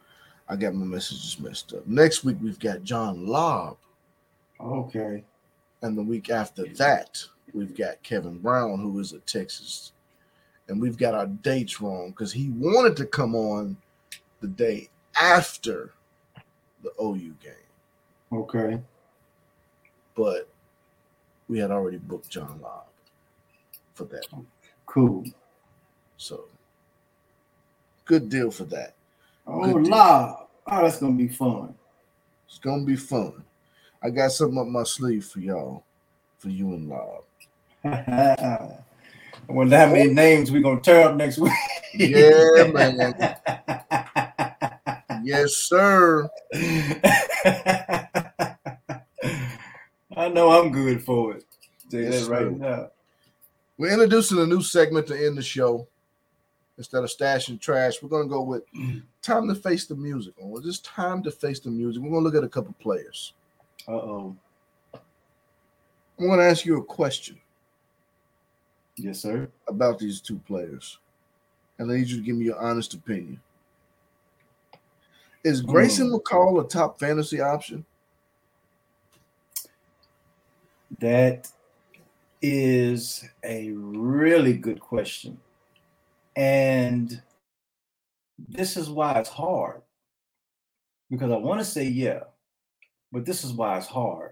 I got my messages messed up. Next week we've got John Lobb, Okay. and the week after that we've got Kevin Brown, who is at Texas, and we've got our dates wrong because he wanted to come on the day after the OU game, Okay. but we had already booked John Lobb for that. Cool. So good deal for that. Oh, deal. Oh, that's gonna be fun. It's gonna be fun. I got something up my sleeve for y'all, for you and Lob. I wonder how many names we gonna tear up next week. Yeah, man. Yes, sir. I know I'm good for it. Yes, that right now. We're introducing a new segment to end the show. Instead of stashing trash, we're gonna go with time to face the music. Well, it's just time to face the music. We're gonna look at a couple players. Uh oh. I'm gonna ask you a question Yes, sir. about these two players, and I need you to give me your honest opinion. Is Grayson McCall a top fantasy option? That is a really good question. And this is why it's hard. Because I want to say yeah, but this is why it's hard.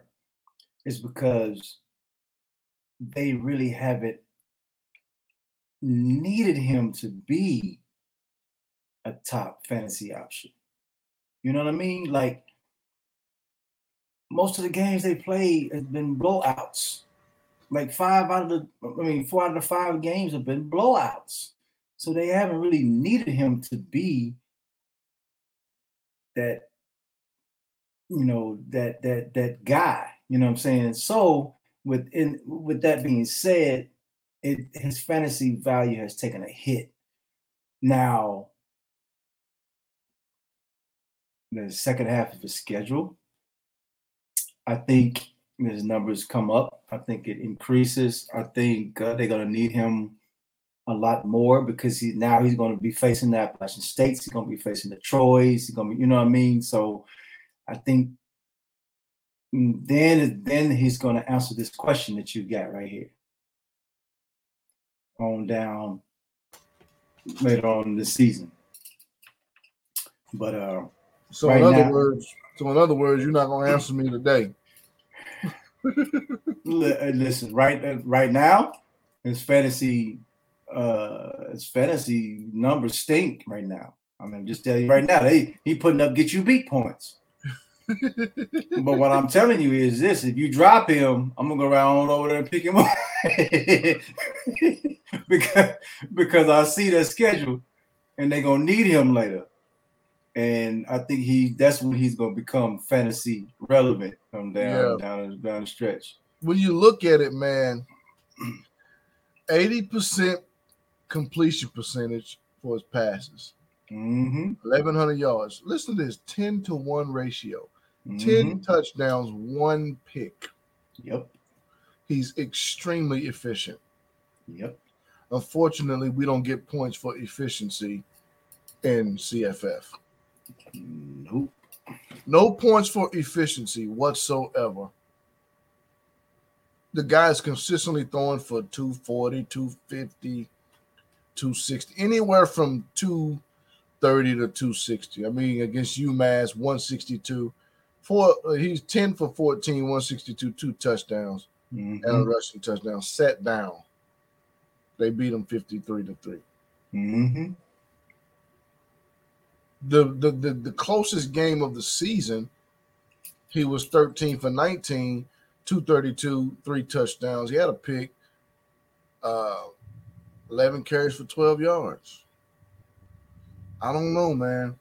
It's because they really haven't needed him to be a top fantasy option. You know what I mean? Like most of the games they played has been blowouts. Like five out of the, I mean, four out of the five games have been blowouts. So they haven't really needed him to be that, you know, that that that guy. You know what I'm saying? So with in with that being said, it his fantasy value has taken a hit. Now, the second half of his schedule, I think his numbers come up. I think it increases. I think uh, they're going to need him a lot more because he now he's going to be facing the Appalachian States. He's going to be facing the Troys. He's going to be, you know what I mean. So I think mm, then then he's going to answer this question that you got right here on down later on this season. But uh, So Right in other now. words, so in other words, you're not gonna answer me today. Uh, listen, right uh, right now, it's fantasy uh his fantasy numbers stink right now. I mean, just tell you right now, they he putting up get you beat points. but what I'm telling you is this: if you drop him, I'm gonna go around over there and pick him up because because I see their schedule and they're gonna need him later. And I think he that's when he's gonna become fantasy relevant from down down down the stretch. when you look at it, man, 80% completion percentage for his passes, Mm-hmm. 1100 yards. Listen to this 10 to 1 ratio, 10 Mhm. touchdowns, one pick. Yep. He's extremely efficient. Yep. Unfortunately, we don't get points for efficiency in CFF. Nope. No points for efficiency whatsoever. The guy is consistently throwing for 240, 250, 260, anywhere from 230 to 260. I mean, against UMass, 162. Four, uh, he's 10 for 14, 162, two touchdowns and a rushing touchdown. Set down. They beat him 53 to 3. Mhm. the, the the the closest game of the season, he was 13 for 19, 232, three touchdowns. He had a pick, uh, 11 carries for 12 yards. I don't know, man.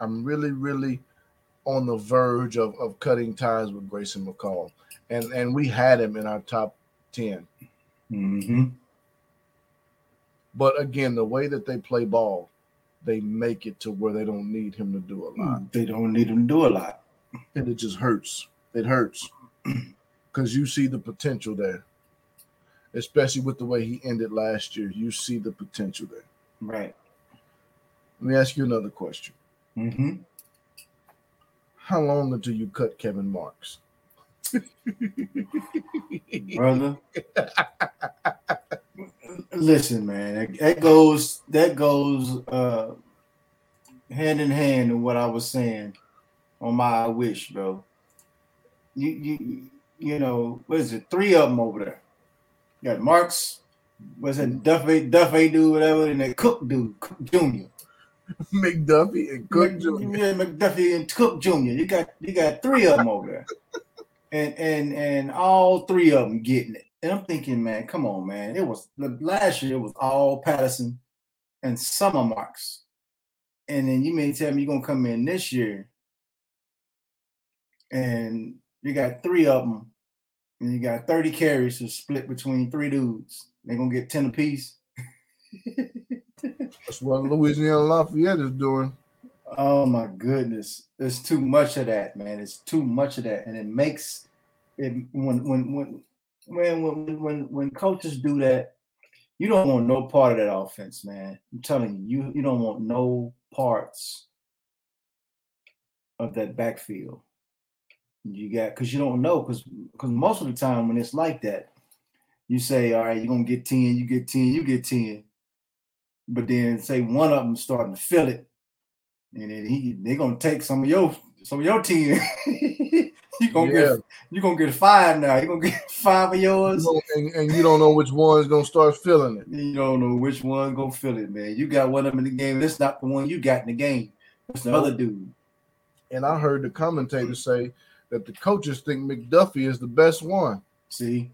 I'm really, really on the verge of, of cutting ties with Grayson McCall. And and we had him in our top 10. Mm-hmm. But again, the way that they play ball, they make it to where they don't need him to do a lot. They don't need him to do a lot. And it just hurts. It hurts. Because you see the potential there. Especially with the way he ended last year. You see the potential there. Right. Let me ask you another question. Mm-hmm. How long until you cut Kevin Marks? Brother. Listen, man, that, goes that goes uh hand in hand with what I was saying on my wish, bro. You you you know, what is it? Three of them over there. You got Marks, what's that Duffy Duffy dude, whatever, and that Cook dude, Cook Jr. McDuffie and Cook Mc- Jr. Yeah, McDuffie and Cook Jr. You got you got three of them over there, and and and all three of them getting it. And I'm thinking, man, come on, man. It was the last year. It was all Patterson and summer marks, and then you may tell me you're gonna come in this year, and you got three of them, and you got 30 carries to split between three dudes. They're gonna get 10 apiece. That's what Louisiana Lafayette is doing. Oh my goodness, there's too much of that, man. It's too much of that, and it makes it when when when when when when, when coaches do that, you don't want no part of that offense, man. I'm telling you, you you don't want no parts of that backfield. You got because you don't know because because most of the time when it's like that, you say, all right, you're gonna get 10, you get 10, you get 10. But then say one of them starting to feel it and then he they're gonna take some of your some of your team. you gonna Yeah. get you gonna get five now. You're gonna get five of yours. and, and you don't know which one's gonna start feeling it. You don't know which one gonna feel it, man. You got one of them in the game. That's not the one you got in the game. That's the other dude. And I heard the commentator say that the coaches think McDuffie is the best one. See,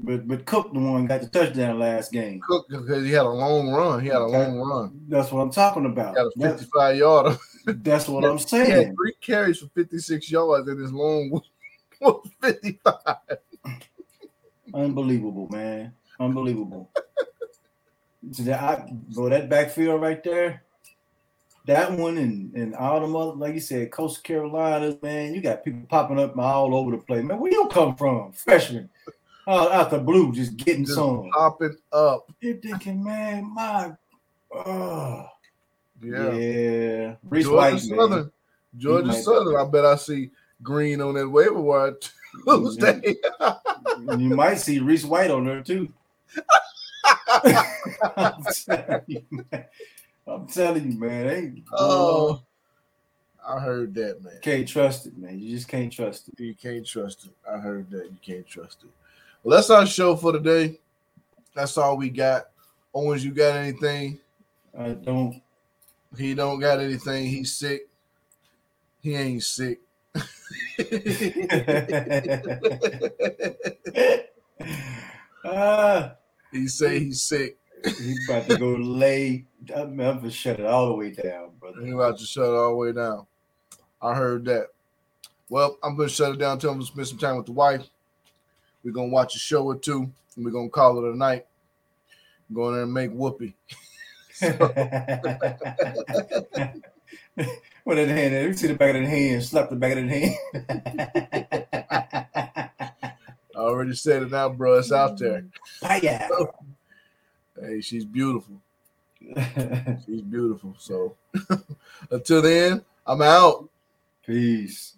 but but Cook the one got the touchdown last game. Cook because he had a long run. He had a long run. That's what I'm talking about. He had a That's, 55 yarder. that's what I'm He had saying. three carries for 56 yards and his long was 55. Unbelievable, man. Unbelievable. So that, I, bro, that backfield right there, that one and, and all the other, like you said, Coastal Carolina, man, you got people popping up all over the place. Man, where you come from? Freshman. Uh, out the blue, just getting Just some. popping up. You're thinking, man, my, oh, Yeah. yeah. Reese Georgia White, man. Southern. Georgia might- Southern. I bet I see green on that waiver wire Tuesday. you might see Reese White on there too. You, man. I'm telling you, man. They, oh, I heard that, man. can't trust it, man. You just can't trust it. You can't trust it. I heard that. You can't trust it. Well, that's our show for today. That's all we got. Owens, you got anything? I don't. He don't got anything. He's sick. He ain't sick. ah, he say he's sick. He about to go lay. I'm, I'm shut it all the way down, brother. He about to shut it all the way down. I heard that. Well, I'm gonna shut it down. Tell him to spend some time with the wife. We're gonna watch a show or two, and we're gonna call it a night. Go in there and make whoopee. What in the hand? Me see the back of the hand. Slap the back of the hand. I already said it now, bro. It's out there. Fire. Hey, she's beautiful. She's beautiful. So until then, I'm out. Peace.